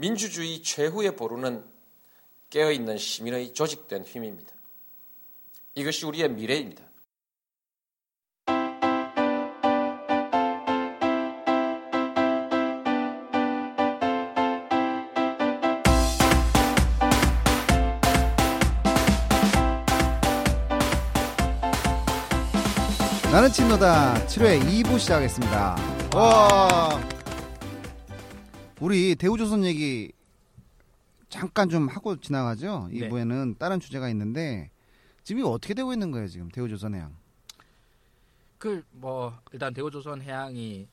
민주주의 최후의 보루는 깨어있는 시민의 조직된 힘입니다. 이것이 우리의 미래입니다. 나는 친노다 7회 2부 시작하겠습니다. 와. 우리 대우조선 얘기 잠깐 좀 하고 지나가죠. 네. 2부에는 다른 주제가 있는데 지금 어떻게 되고 있는 거예요, 지금 대우조선 해양. 그 뭐 일단 대우조선 해양이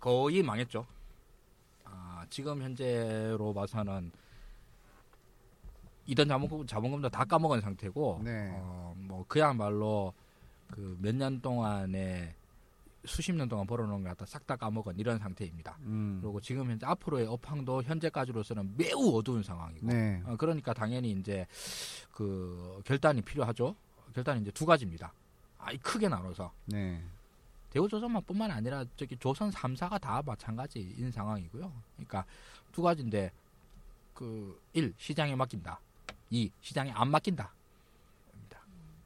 거의 망했죠. 아, 지금 현재로 봐서는 이던 자본금 자본금도 다 까먹은 상태고 네. 어, 뭐 그야말로 그 몇 년 동안에 수십 년 동안 벌어놓은 걸 갖다 싹 다 까먹은 이런 상태입니다. 음. 그리고 지금 현재 앞으로의 업황도 현재까지로서는 매우 어두운 상황이고 네. 어, 그러니까 당연히 이제 그 결단이 필요하죠. 결단이 이제 두 가지입니다. 아이 크게 나눠서 네. 대우조선만뿐만 아니라 저기 조선 3사가 다 마찬가지인 상황이고요. 그러니까 두 가지인데 그 1. 시장에 맡긴다. 2. 시장에 안 맡긴다.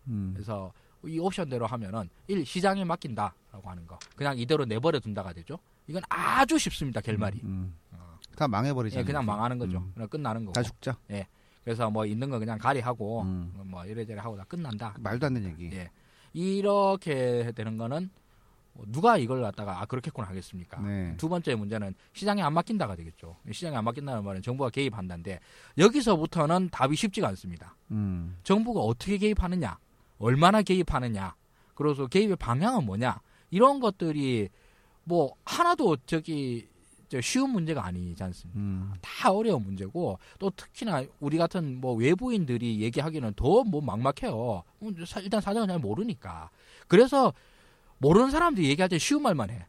음. 그래서 이 옵션대로 하면은 1. 시장에 맡긴다라고 하는 거. 그냥 이대로 내버려 둔다가 되죠. 이건 아주 쉽습니다. 결말이. 음. 어. 다 망해버리죠. 예, 그냥 망하는 거죠. 음. 그냥 끝나는 거고. 다 죽자. 그래서 뭐 있는 거 그냥 가리하고 음. 뭐 이래저래 하고 다 끝난다. 말도 안 되는 얘기. 예. 이렇게 되는 거는 뭐 누가 이걸 갖다가 아 그렇겠구나 하겠습니까? 네. 두 번째 문제는 시장에 안 맡긴다가 되겠죠. 시장에 안 맡긴다는 말은 정부가 개입한다는데 여기서부터는 답이 쉽지가 않습니다. 음. 정부가 어떻게 개입하느냐, 얼마나 개입하느냐, 그래서 개입의 방향은 뭐냐 이런 것들이 뭐 하나도 저기 저 쉬운 문제가 아니지 않습니까? 음. 다 어려운 문제고 또 특히나 우리 같은 뭐 외부인들이 얘기하기는 더 뭐 막막해요. 음, 사- 일단 사정을 잘 모르니까. 그래서 모르는 사람들이 얘기할 때 쉬운 말만 해.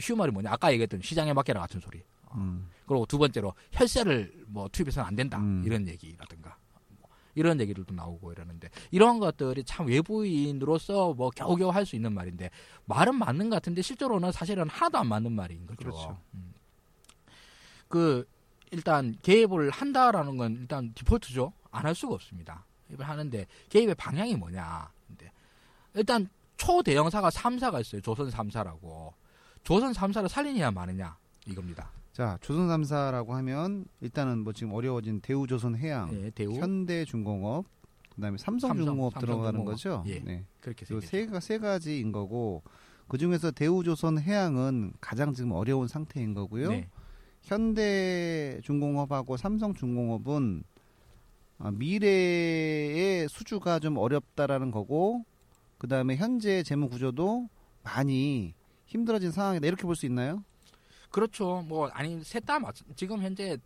쉬운 말이 뭐냐? 아까 얘기했던 시장에 맡겨라 같은 소리. 음. 그리고 두 번째로 혈세를 뭐 투입해서는 안 된다 음. 이런 얘기라든가 뭐 이런 얘기들도 나오고 이러는데 이런 것들이 참 외부인으로서 뭐 겨우겨우 할 수 있는 말인데 말은 맞는 것 같은데 실제로는 사실은 하나도 안 맞는 말인 거죠. 그렇죠. 음. 그 일단 개입을 한다라는 건 일단 디폴트죠. 안 할 수가 없습니다. 개입을 하는데 개입의 방향이 뭐냐? 근데 일단 초대형사가 3사가 있어요. 조선 3사라고. 조선 3사를 살리냐 마느냐 이겁니다. 자, 조선 3사라고 하면 일단은 뭐 지금 어려워진 대우조선해양, 예, 대우 현대중공업, 그다음에 삼성중공업 삼성, 들어가는 삼성중공업. 거죠. 예. 네. 그렇게 요 생겼죠. 세, 가- 세 가지인 거고 그 중에서 대우조선해양은 가장 지금 어려운 상태인 거고요. 네. 현대중공업하고 삼성중공업은 아, 미래의 수주가 좀 어렵다라는 거고 그 다음에 현재 재무 구조도 많이 힘들어진 상황이다 이렇게 볼 수 있나요? 그렇죠. 뭐 아니 셋다 지금 현재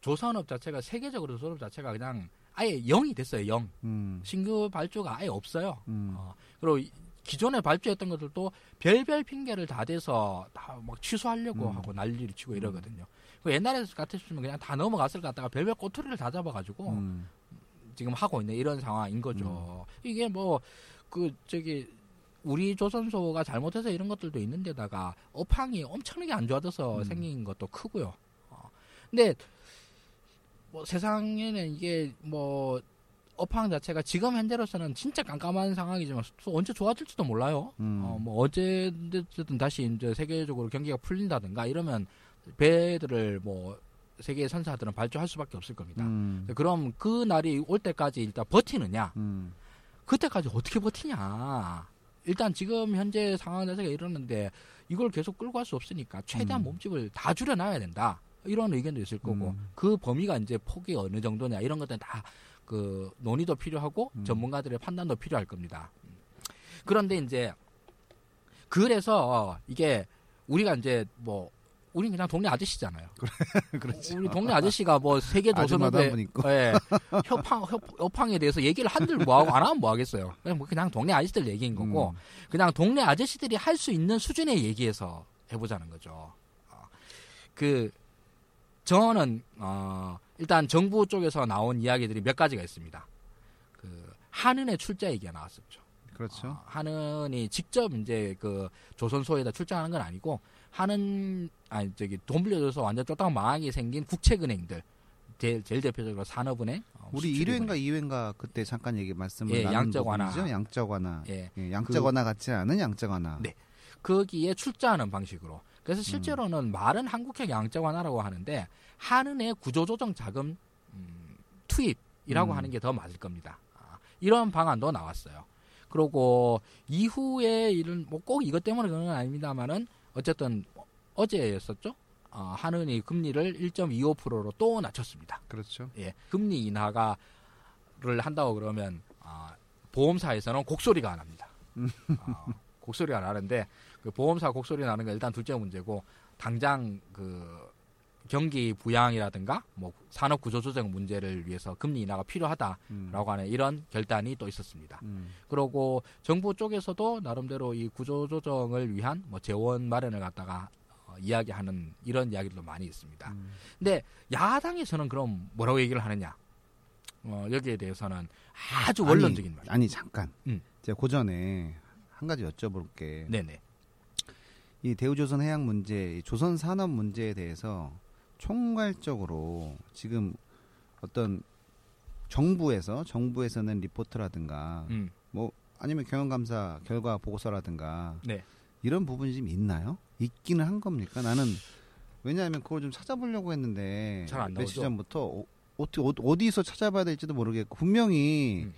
조선업 자체가 세계적으로 조선업 자체가 그냥 아예 0이 됐어요. 0. 음, 신규 발주가 아예 없어요. 음, 어, 그리고 이- 기존에 발주했던 것들도 별별 핑계를 다 대서 다 막 취소하려고 음. 하고 난리를 치고 이러거든요. 그 옛날에 같았으면 그냥 다 넘어갔을 것 같다가 별별 꼬투리를 다 잡아가지고 음, 지금 하고 있는 이런 상황인 거죠. 이게 뭐 그 저기 우리 조선소가 잘못해서 이런 것들도 있는데다가 업황이 엄청나게 안 좋아져서 음. 생긴 것도 크고요. 어. 근데 뭐 세상에는 이게 뭐 업황 자체가 지금 현재로서는 진짜 깜깜한 상황이지만 또 언제 좋아질지도 몰라요. 음. 어, 뭐 어제든 다시 이제 세계적으로 경기가 풀린다든가 이러면 배들을 뭐 세계 선사들은 발주할 수밖에 없을 겁니다. 음, 그럼 그 날이 올 때까지 일단 버티느냐? 음, 그때까지 어떻게 버티냐? 일단 지금 현재 상황 자체가 이러는데 이걸 계속 끌고 갈 수 없으니까 최대한 음. 몸집을 다 줄여놔야 된다. 이런 의견도 있을 거고 음. 그 범위가 이제 폭이 어느 정도냐 이런 것들 다그 논의도 필요하고 음. 전문가들의 판단도 필요할 겁니다. 그런데 이제 그래서 이게 우리가 이제 뭐 우린 그냥 동네 아저씨잖아요. 그렇지. 우리 동네 아저씨가 뭐 세계 있고. 예, 협황 협, 협황에 대해서 얘기를 한들 뭐하고 안 하면 뭐 하겠어요. 그냥 뭐 그냥 동네 아저씨들 얘기인 거고 음. 그냥 동네 아저씨들이 할 수 있는 수준의 얘기에서 해보자는 거죠. 어, 그 저는 어, 일단 정부 쪽에서 나온 이야기들이 몇 가지가 있습니다. 그 한은의 출자 얘기가 나왔었죠. 그렇죠. 어, 한은이 직접 이제 그 조선소에다 출장하는 건 아니고 한은 아니 저기 돈 빌려줘서 완전 쫄딱 망하게 생긴 국책은행들 제일, 제일 대표적으로 산업은행. 어, 우리 수출입은행. 1회인가 2회인가 그때 잠깐 얘기 말씀을 예, 양적 완화. 양적 완화. 예. 예, 양적 완화 같지 않은 양적 완화. 네. 거기에 출자하는 방식으로. 그래서 실제로는 말은 한국형 양적 완화라고 하는데 한은의 구조조정 자금 음, 투입이라고 음. 하는 게 더 맞을 겁니다. 아, 이런 방안도 나왔어요. 그리고 이후에 이런 뭐 꼭 이것 때문에 그런 건 아닙니다만은 어쨌든 어제였었죠. 어, 한은이 금리를 1.25%로 또 낮췄습니다. 그렇죠. 예, 금리 인하가를 한다고 그러면 아, 보험사에서는 곡소리가 안 납니다. 음. 아, 곡소리가 나는데 그 보험사 곡소리 나는 건 일단 둘째 문제고 당장 그 경기 부양이라든가 뭐 산업 구조 조정 문제를 위해서 금리 인하가 필요하다라고 음. 하는 이런 결단이 또 있었습니다. 음. 그리고 정부 쪽에서도 나름대로 이 구조 조정을 위한 뭐 재원 마련을 갖다가 어, 이야기하는 이런 이야기도 많이 있습니다. 음. 근데 야당에서는 그럼 뭐라고 얘기를 하느냐? 어, 여기에 대해서는 아주 아니, 원론적인 말. 아니 잠깐. 음. 제가 그 전에 한 가지 여쭤볼 게. 네네. 이 대우조선 해양 문제, 이 조선 산업 문제에 대해서 총괄적으로 지금 어떤 정부에서 정부에서 낸 리포트라든가 음, 뭐 아니면 경영감사 결과 보고서라든가 네. 이런 부분이 좀 있나요? 있기는 한 겁니까? 나는 왜냐하면 그걸 좀 찾아보려고 했는데 며칠 나오죠? 전부터 어, 어- 어디 서 찾아봐야 될지도 모르겠고 분명히 음.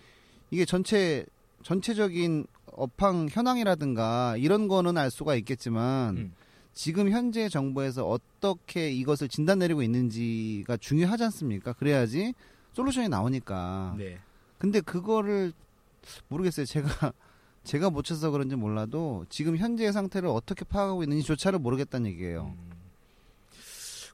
이게 전체 전체적인 업황 현황이라든가 이런 거는 알 수가 있겠지만 음. 지금 현재 정부에서 어떻게 이것을 진단 내리고 있는지가 중요하지 않습니까? 그래야지 솔루션이 나오니까. 네. 근데 그거를 모르겠어요. 제가 제가 못 쳐서 그런지 몰라도 지금 현재의 상태를 어떻게 파악하고 있는지조차를 모르겠다는 얘기예요. 음.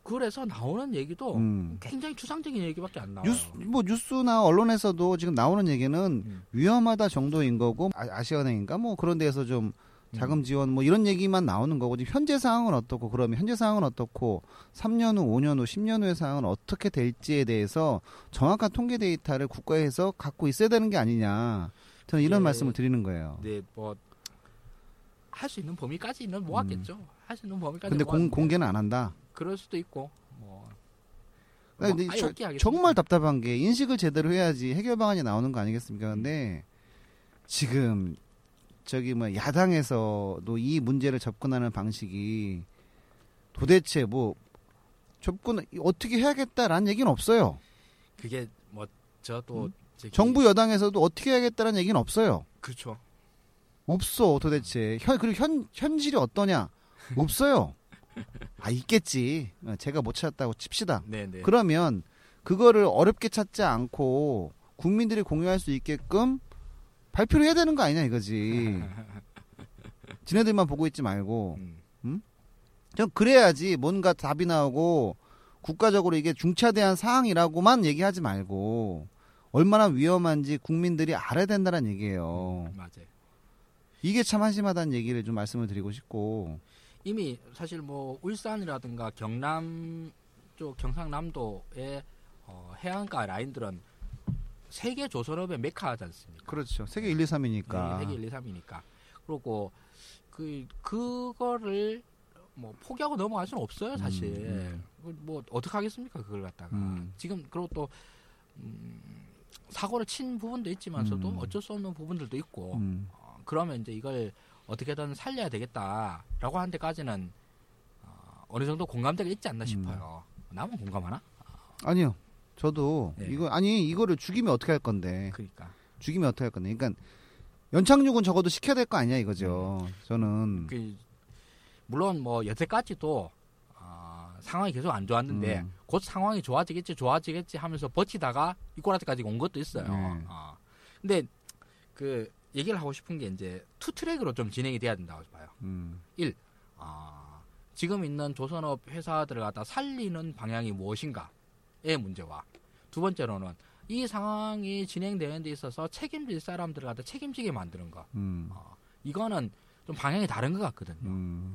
그래서 나오는 얘기도 음. 굉장히 추상적인 얘기밖에 안 나와요. 뉴스 뭐 뉴스나 언론에서도 지금 나오는 얘기는 음. 위험하다 정도인 거고 아, 아시아은행인가 뭐 그런 데에서 좀 자금 지원 뭐 이런 얘기만 나오는 거고 지금 현재 상황은 어떻고 그러면 현재 상황은 어떻고 3년 후, 5년 후, 10년 후의 상황은 어떻게 될지에 대해서 정확한 통계 데이터를 국가에서 갖고 있어야 되는 게 아니냐. 저는 이런 예. 말씀을 드리는 거예요. 네, 뭐 할 수 있는 범위까지는 모았겠죠. 할수 있는 범위까지. 음. 근데 공, 공개는 안 한다. 그럴 수도 있고 뭐. 뭐 저-. 정말 답답한 게 인식을 제대로 해야지 해결 방안이 나오는 거 아니겠습니까? 근데 지금 저기 뭐 야당에서도 이 문제를 접근하는 방식이 도대체 뭐 접근 어떻게 해야겠다라는 얘기는 없어요. 그게 뭐 저도 음? 정부 여당에서도 어떻게 해야겠다라는 얘기는 없어요. 그렇죠. 없어 도대체 현 그리고 현 현실이 어떠냐 없어요. 아 있겠지. 어, 제가 못 찾았다고 칩시다. 네, 네. 그러면 그거를 어렵게 찾지 않고 국민들이 공유할 수 있게끔 발표를 해야 되는 거 아니냐 이거지. 지네들만 보고 있지 말고. 음. 좀 그래야지 뭔가 답이 나오고 국가적으로 이게 중차대한 사항이라고만 얘기하지 말고 얼마나 위험한지 국민들이 알아야 된다는 얘기예요. 맞아요. 이게 참 한심하다는 얘기를 좀 말씀을 드리고 싶고. 이미 사실 뭐 울산이라든가 경남 쪽 경상남도의 어, 해안가 라인들은 세계 조선업의 메카하지 않습니까? 그렇죠. 세계 1, 2, 3이니까. 세계 1, 2, 3이니까. 그리고 그 그거를 뭐 포기하고 넘어갈 수는 없어요, 사실. 음, 그걸 뭐 어떻게 하겠습니까, 그걸 갖다가. 음. 지금 그리고 또 음, 사고를 친 부분도 있지만서도 음. 어쩔 수 없는 부분들도 있고. 음. 어, 그러면 이제 이걸 어떻게든 살려야 되겠다라고 하는 데까지는 어, 어느 정도 공감대가 있지 않나 음. 싶어요. 남은 공감하나? 아니요. 저도 네. 이거 아니 이거를 죽이면 어떻게 할 건데? 그러니까 죽이면 어떻게 할 건데? 그러니까 연착륙은 적어도 시켜야 될 거 아니야 이거죠. 저는 그 물론 뭐 여태까지도 어, 상황이 계속 안 좋았는데 음. 곧 상황이 좋아지겠지 좋아지겠지 하면서 버티다가 이꼬라지까지 온 것도 있어요. 네. 어. 근데 그 얘기를 하고 싶은 게 이제 two track으로 좀 진행이 돼야 된다고 봐요. 음, 아, 지금 있는 조선업 회사들을 갖다 살리는 방향이 무엇인가의 문제와 두 번째로는 이 상황이 진행되는 데 있어서 책임질 사람들을 갖다 책임지게 만드는 거. 음, 어, 이거는 좀 방향이 다른 것 같거든요. 음,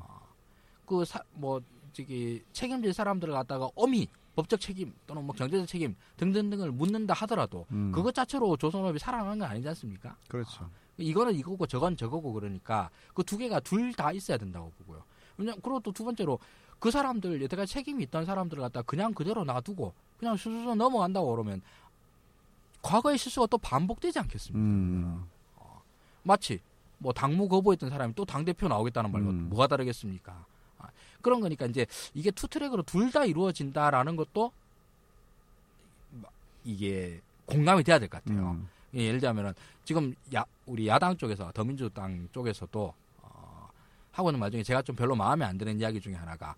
그뭐 저기 책임질 사람들을 갖다가 엄히 법적 책임 또는 뭐 경제적 책임 등등등을 묻는다 하더라도 음. 그것 자체로 조선업이 살아나는 건 아니지 않습니까? 그렇죠. 이거는 이거고 저건 저거고 그러니까 그 두 개가 둘 다 있어야 된다고 보고요. 왜냐 그리고 또 두 번째로 그 사람들 여태까지 책임이 있던 사람들을 갖다 그냥 그대로 놔두고 그냥 수수수 넘어간다고 그러면 과거의 실수가 또 반복되지 않겠습니까? 음. 마치 뭐 당무 거부했던 사람이 또 당 대표 나오겠다는 말과 음. 뭐가 다르겠습니까? 아, 그런 거니까 이제 이게 two track으로 둘 다 이루어진다라는 것도 이게 공감이 돼야 될 것 같아요. 음. 예, 예를 들자면은 지금 야, 우리 야당 쪽에서 더민주당 쪽에서도 어, 하고 있는 말 중에 제가 좀 별로 마음에 안 드는 이야기 중에 하나가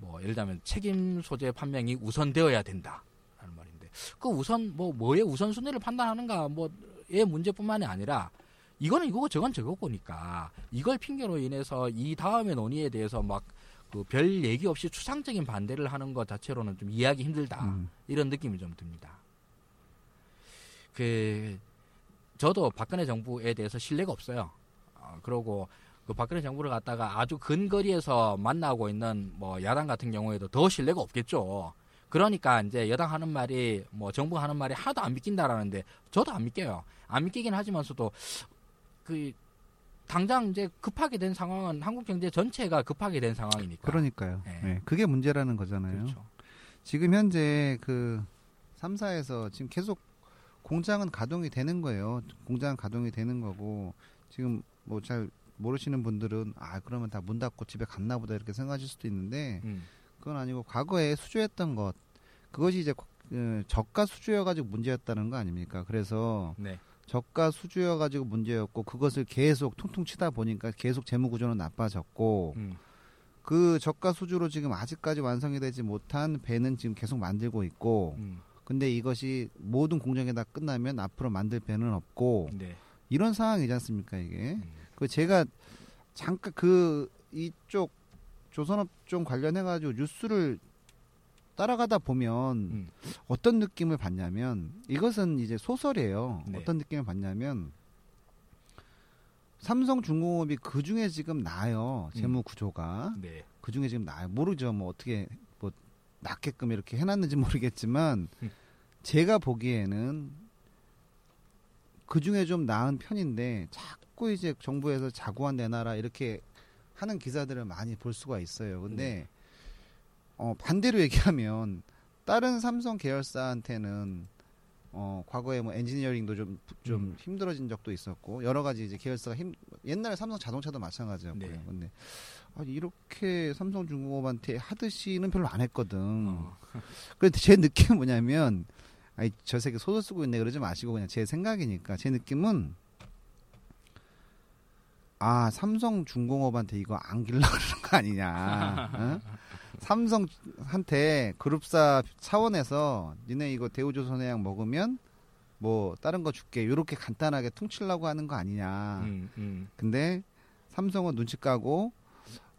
뭐 예를 들자면 책임 소재 판명이 우선되어야 된다라는 말인데 그 우선 뭐 뭐의 우선 순위를 판단하는가 뭐의 문제뿐만이 아니라 이거는 이거고 저건 저거고니까 이걸 핑계로 인해서 이 다음의 논의에 대해서 막 그 별 얘기 없이 추상적인 반대를 하는 것 자체로는 좀 이해하기 힘들다 음. 이런 느낌이 좀 듭니다. 그 저도 박근혜 정부에 대해서 신뢰가 없어요. 어, 그러고 그 박근혜 정부를 갖다가 아주 근거리에서 만나고 있는 뭐 야당 같은 경우에도 더 신뢰가 없겠죠. 그러니까 이제 여당 하는 말이 뭐 정부 하는 말이 하나도 안 믿긴다라는데 저도 안 믿겨요. 안 믿기긴 하지만서도 그 당장 이제 급하게 된 상황은 한국 경제 전체가 급하게 된 상황이니까. 그러니까요. 네. 네, 그게 문제라는 거잖아요. 그렇죠. 지금 현재 그 3사에서 지금 계속 공장은 가동이 되는 거예요. 공장은 가동이 되는 거고 지금 뭐 잘 모르시는 분들은 아 그러면 다 문 닫고 집에 갔나 보다 이렇게 생각하실 수도 있는데 음. 그건 아니고 과거에 수주했던 것 그것이 이제 그 저가 수주여 가지고 문제였다는 거 아닙니까? 그래서 네. 저가 수주여 가지고 문제였고 그것을 계속 통통 치다 보니까 계속 재무 구조는 나빠졌고 음. 그 저가 수주로 지금 아직까지 완성이 되지 못한 배는 지금 계속 만들고 있고 음. 근데 이것이 모든 공정이 다 끝나면 앞으로 만들 배는 없고 네. 이런 상황이지 않습니까 이게 음. 그 제가 잠깐 그 이쪽 조선업종 관련해 가지고 뉴스를 따라가다 보면 음. 어떤 느낌을 받냐면 이것은 이제 소설이에요. 네. 어떤 느낌을 받냐면 삼성중공업이 그 중에 지금 나요 음. 재무 구조가 네. 그 중에 지금 나요 모르죠 뭐 어떻게 뭐 낫게끔 이렇게 해놨는지 모르겠지만 음. 제가 보기에는 그 중에 좀 나은 편인데 자꾸 이제 정부에서 자구안 내놔라 이렇게 하는 기사들을 많이 볼 수가 있어요. 근데 어, 반대로 얘기하면 다른 삼성 계열사한테는 어, 과거에 뭐 엔지니어링도 좀, 좀 음. 힘들어진 적도 있었고 여러 가지 이제 계열사가 힘 옛날에 삼성 자동차도 마찬가지였고요. 네. 근데 아니, 이렇게 삼성중공업한테 하듯이는 별로 안 했거든. 어. 그런데 제 느낌은 뭐냐면 아이 저 새끼 소설 쓰고 있네 그러지 마시고 그냥 제 생각이니까 제 느낌은 아 삼성 중공업한테 이거 안길라 그러는 거 아니냐 어? 삼성한테 그룹사 차원에서 니네 이거 대우조선해양 먹으면 뭐 다른 거 줄게 이렇게 간단하게 퉁치려고 하는 거 아니냐 음, 음. 근데 삼성은 눈치 까고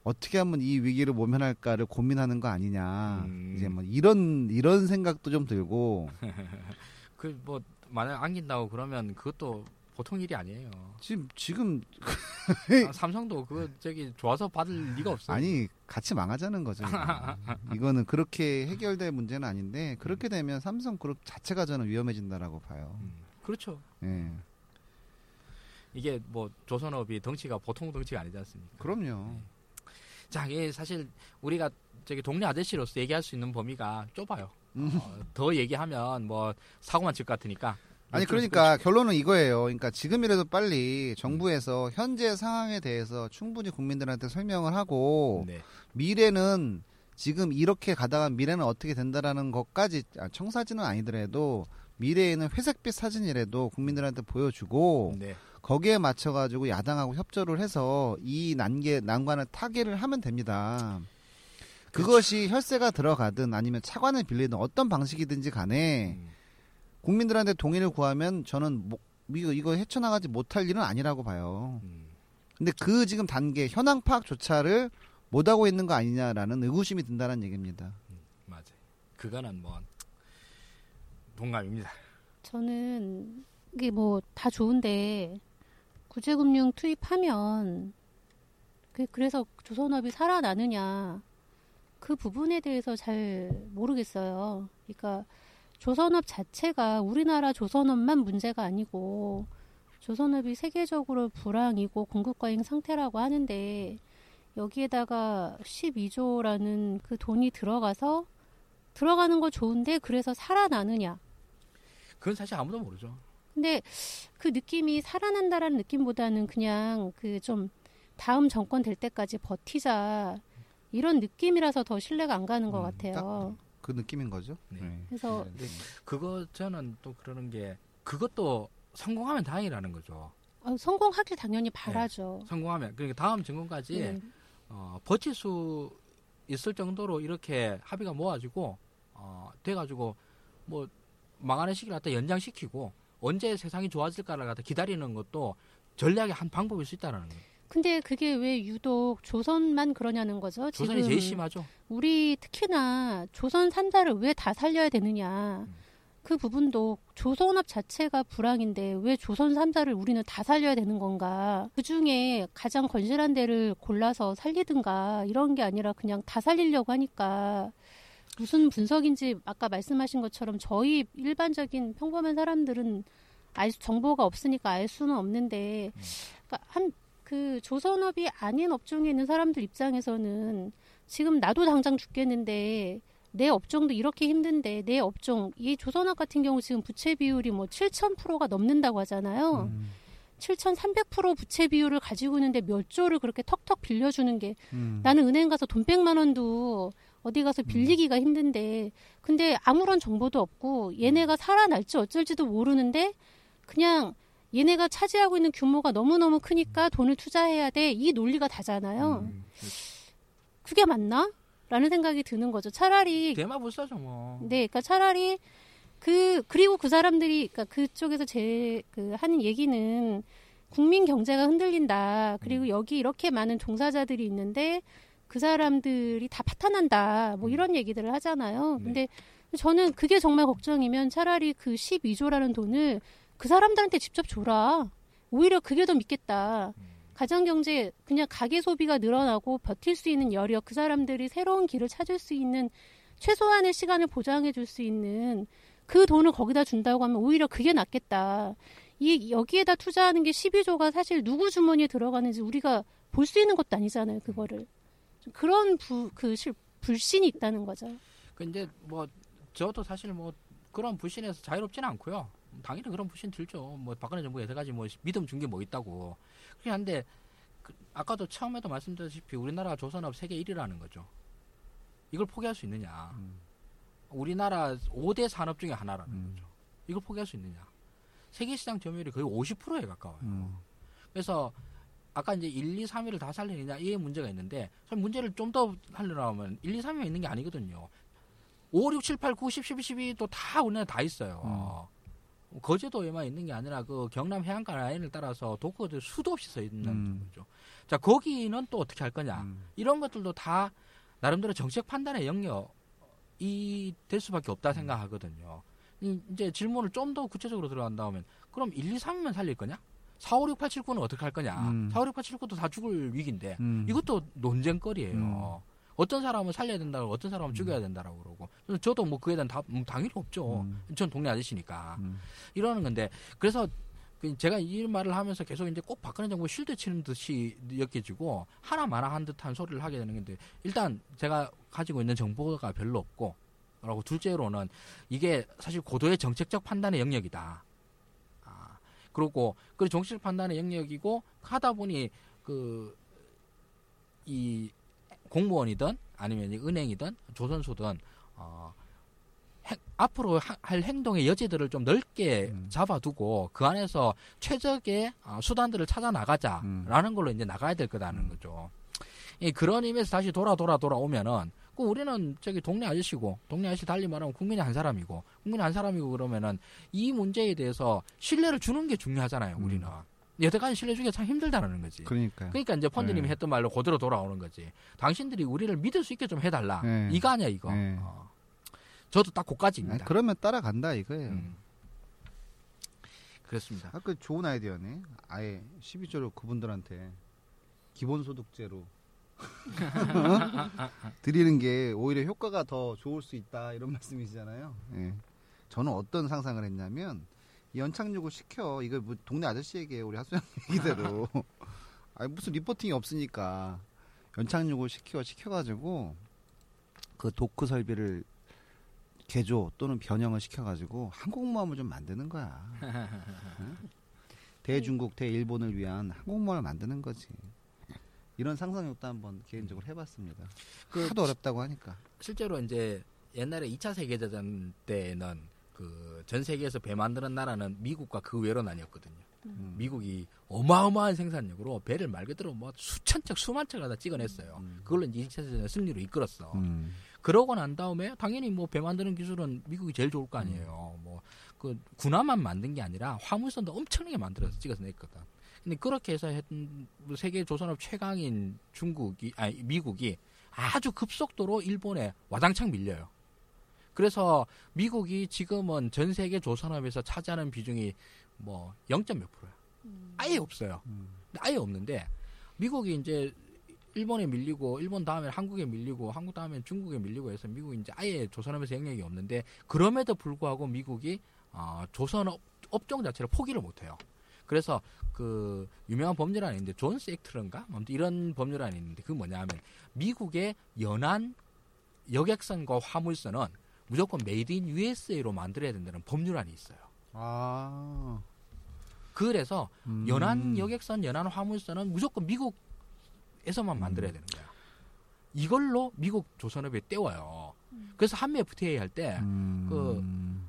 어떻게 하면 이 위기를 모면할까를 고민하는 거 아니냐. 음. 이제 뭐 이런 이런 생각도 좀 들고 그 뭐 만약 안긴다고 그러면 그것도 보통 일이 아니에요. 지금 지금 아, 삼성도 그 저기 좋아서 받을 리가 없어요. 아니 같이 망하자는 거죠. 이거는 그렇게 해결될 문제는 아닌데 그렇게 되면 삼성 그룹 자체가 저는 위험해진다라고 봐요. 음, 그렇죠. 예. 이게 뭐 조선업이 덩치가 보통 덩치가 아니지 않습니까? 그럼요. 자, 이게 사실 우리가 저기 동네 아저씨로서 얘기할 수 있는 범위가 좁아요. 음. 어, 더 얘기하면 뭐 사고만 칠 것 같으니까. 아니 좀 그러니까 결론은 이거예요. 그러니까 지금이라도 빨리 정부에서 현재 상황에 대해서 충분히 국민들한테 설명을 하고 네. 미래는 지금 이렇게 가다가 미래는 어떻게 된다라는 것까지 아, 청사진은 아니더라도 미래에는 회색빛 사진이라도 국민들한테 보여주고 네. 거기에 맞춰가지고 야당하고 협조를 해서 이 난계 난관을 타개를 하면 됩니다. 그것이 혈세가 들어가든 아니면 차관을 빌리든 어떤 방식이든지 간에 음, 국민들한테 동의를 구하면 저는 뭐, 이거 이거 헤쳐나가지 못할 일은 아니라고 봐요. 음. 근데 그 지금 단계 현황 파악조차를 못 하고 있는 거 아니냐라는 의구심이 든다는 얘기입니다. 맞아요. 그거는 뭐 동감입니다. 저는 이게 뭐 다 좋은데 구제금융 투입하면 그- 그래서 조선업이 살아나느냐 그 부분에 대해서 잘 모르겠어요. 그러니까 조선업 자체가 우리나라 조선업만 문제가 아니고 조선업이 세계적으로 불황이고 공급 과잉 상태라고 하는데 여기에다가 12조라는 그 돈이 들어가서 들어가는 거 좋은데 그래서 살아나느냐. 그건 사실 아무도 모르죠. 근데 그 느낌이 살아난다라는 느낌보다는 그냥 그 좀 다음 정권 될 때까지 버티자 이런 느낌이라서 더 신뢰가 안 가는 것 음, 같아요. 그 느낌인 거죠. 네. 네. 그래서 근데 그거 저는 또 그러는 게 그것도 성공하면 다행이라는 거죠. 아, 성공하길 당연히 바라죠. 성공하면 그러니까 다음 네. 어, 버틸 수 있을 정도로 이렇게 합의가 모아지고 어, 돼가지고 뭐 망하는 시기를 갖다 연장시키고 언제 세상이 좋아질까를 갖다 기다리는 것도 전략의 한 방법일 수 있다는 거예요. 근데 그게 왜 유독 조선만 그러냐는 거죠. 조선이 제일 심하죠. 우리 특히나 조선 산자를 왜 다 살려야 되느냐. 음. 그 부분도 조선업 자체가 불황인데 왜 조선 삼자를 우리는 다 살려야 되는 건가? 그 중에 가장 건실한 데를 골라서 살리든가 이런 게 아니라 그냥 다 살리려고 하니까 무슨 분석인지 아까 말씀하신 것처럼 저희 일반적인 평범한 사람들은 알 수- 정보가 없으니까 알 수는 없는데 그러니까 한 그 조선업이 아닌 업종에 있는 사람들 입장에서는 지금 나도 당장 죽겠는데 내 업종도 이렇게 힘든데 내 업종 이 조선업 같은 경우 지금 부채 비율이 뭐 7,000%가 넘는다고 하잖아요. 음. 7,300% 부채 비율을 가지고 있는데 몇 조를 그렇게 턱턱 빌려주는 게 음. 나는 은행 가서 돈 100만 원도 어디 가서 빌리기가 힘든데 근데 아무런 정보도 없고 얘네가 살아날지 어쩔지도 모르는데 그냥 얘네가 차지하고 있는 규모가 너무너무 크니까 돈을 투자해야 돼. 이 논리가 다잖아요. 음, 그게 맞나? 라는 생각이 드는 거죠. 차라리 대마불사죠 뭐. 네, 그러니까 차라리 그 그리고 그 사람들이 그러니까 그쪽에서 제 그 하는 얘기는 국민 경제가 흔들린다. 그리고 여기 이렇게 많은 종사자들이 있는데 그 사람들이 다 파탄난다. 뭐 이런 얘기들을 하잖아요. 네. 근데 저는 그게 정말 걱정이면 차라리 그 12조라는 돈을 그 사람들한테 직접 줘라. 오히려 그게 더 믿겠다. 가정 경제 그냥 가계 소비가 늘어나고 버틸 수 있는 여력 그 사람들이 새로운 길을 찾을 수 있는 최소한의 시간을 보장해 줄 수 있는 그 돈을 거기다 준다고 하면 오히려 그게 낫겠다. 이 여기에다 투자하는 게 12조가 사실 누구 주머니에 들어가는지 우리가 볼 수 있는 것도 아니잖아요. 그거를 좀 그런 부그 불신이 있다는 거죠. 근데 뭐 저도 사실 뭐 그런 불신에서 자유롭지는 않고요. 당연히 그런 불신 들죠. 뭐 박근혜 정부 여태까지 뭐 믿음 준 게 뭐 있다고. 그렇긴 한데 그 아까도 처음에도 말씀드렸다시피 우리나라가 조선업 세계 1위라는 거죠. 이걸 포기할 수 있느냐. 음. 우리나라 5대 산업 중에 하나라는 음. 거죠. 이걸 포기할 수 있느냐. 세계 시장 점유율이 거의 50%에 가까워요. 음. 그래서 아까 이제 1, 2, 3위를 다 살리느냐 이게 문제가 있는데 사실 문제를 좀 더 하려면 1, 2, 3위가 있는 게 아니거든요. 5, 6, 7, 8, 9, 10, 11, 12도 다 우리나라 다 있어요. 거제도에만 있는 게 아니라 그 경남 해안가 라인을 따라서 도커들 수도 없이 서 있는 음. 거죠. 자 거기는 또 어떻게 할 거냐 음. 이런 것들도 다 나름대로 정책 판단의 영역이 될 수밖에 없다 생각하거든요. 이- 이제 질문을 좀 더 구체적으로 들어간다면 그럼 1, 2, 3위만 살릴 거냐? 4, 5, 6, 8, 7, 9는 어떻게 할 거냐? 음. 4, 5, 6, 8, 7, 9도 다 죽을 위기인데 음. 이것도 논쟁거리예요. 음. 어떤 사람은 살려야 된다고 어떤 사람은 죽여야 된다라고 그러고 그래서 저도 뭐 그에 대한 답 음, 당연히 없죠. 음. 전 동네 아저씨니까 음. 이러는 건데 그래서 그 제가 이 말을 하면서 계속 이제 꼭 박근혜 정부 실드 치는 듯이 느껴지고 하나 마나 한 듯한 소리를 하게 되는 건데 일단 제가 가지고 있는 정보가 별로 없고 그리고 둘째로는 이게 사실 고도의 정책적 판단의 영역이다. 아, 그리고 그 정책 판단의 영역이고 하다 보니 그 이 공무원이든 아니면 이 은행이든 조선소든 어, 행- 앞으로 하- 할 행동의 여지들을 좀 넓게 음. 잡아두고 그 안에서 최적의 어, 수단들을 찾아 나가자라는 걸로 이제 나가야 될 거다는 음. 거죠. 이 그런 의미에서 다시 돌아 돌아 돌아오면은 그 우리는 저기 동네 아저씨고 동네 아저씨 달리 말하면 국민이 한 사람이고 국민이 한 사람이고 그러면은 이 문제에 대해서 신뢰를 주는 게 중요하잖아요. 음. 우리는 여태까지 신뢰 주기가 참 힘들다는 거지. 그러니까요. 그러니까 이제 펀드님이 네. 했던 말로 그대로 돌아오는 거지. 당신들이 우리를 믿을 수 있게 좀 해달라. 네. 이거 아니야 이거. 네. 어. 저도 딱 고까지입니다. 그러면 따라간다 이거예요. 음. 그렇습니다. 아, 그 좋은 아이디어네. 아예 12조를 그분들한테 기본소득제로 드리는 게 오히려 효과가 더 좋을 수 있다 이런 말씀이시잖아요. 예. 저는 어떤 상상을 했냐면 이 연착륙을 시켜 이거 뭐 동네 아저씨에게 우리 하수영 얘기대로 아니 무슨 리포팅이 없으니까 연착륙을 시켜 시켜가지고 그 도크 설비를 개조 또는 변형을 시켜가지고 항공모함을 좀 만드는 거야. 응? 대중국, 대일본을 위한 항공모함을 만드는 거지. 이런 상상력도 한번 개인적으로 해봤습니다. 그 하도 어렵다고 하니까. 실제로 이제 옛날에 2차 세계대전 때는 그 전 세계에서 배 만드는 나라는 미국과 그 외로 나뉘었거든요. 음. 미국이 어마어마한 생산력으로 배를 말 그대로 뭐 수천 척, 수만 척을 다 찍어냈어요. 음. 그걸로 이제 2차 세계대전 승리로 이끌었어. 음. 그러고 난 다음에 당연히 뭐 배 만드는 기술은 미국이 제일 좋을 거 아니에요. 뭐 그 군함만 만든 게 아니라 화물선도 엄청나게 만들어서 찍어서 냈거든. 근데 그렇게 해서 했던 세계 조선업 최강인 중국이 아니 미국이 아주 급속도로 일본에 와장창 밀려요. 그래서 미국이 지금은 전 세계 조선업에서 차지하는 비중이 뭐 0. 몇 프로야. 아예 없어요. 음. 아예 없는데 미국이 이제 일본에 밀리고 일본 다음에 한국에 밀리고 한국 다음에 중국에 밀리고 해서 미국이 이제 아예 조선업에서 영역이 없는데 그럼에도 불구하고 미국이 어, 조선업 업종 자체를 포기를 못해요. 그래서 그 유명한 법률안이 있는데 존스 아무튼 이런 법률안이 있는데 그 뭐냐면 미국의 연안 여객선과 화물선은 무조건 made in USA로 만들어야 된다는 법률안이 있어요. 아. 그래서 음. 연안 여객선, 연안 화물선은 무조건 미국에서만 만들어야 되는 거야. 이걸로 미국 조선업에 떼워요. 그래서 한미 FTA 할때 음. 그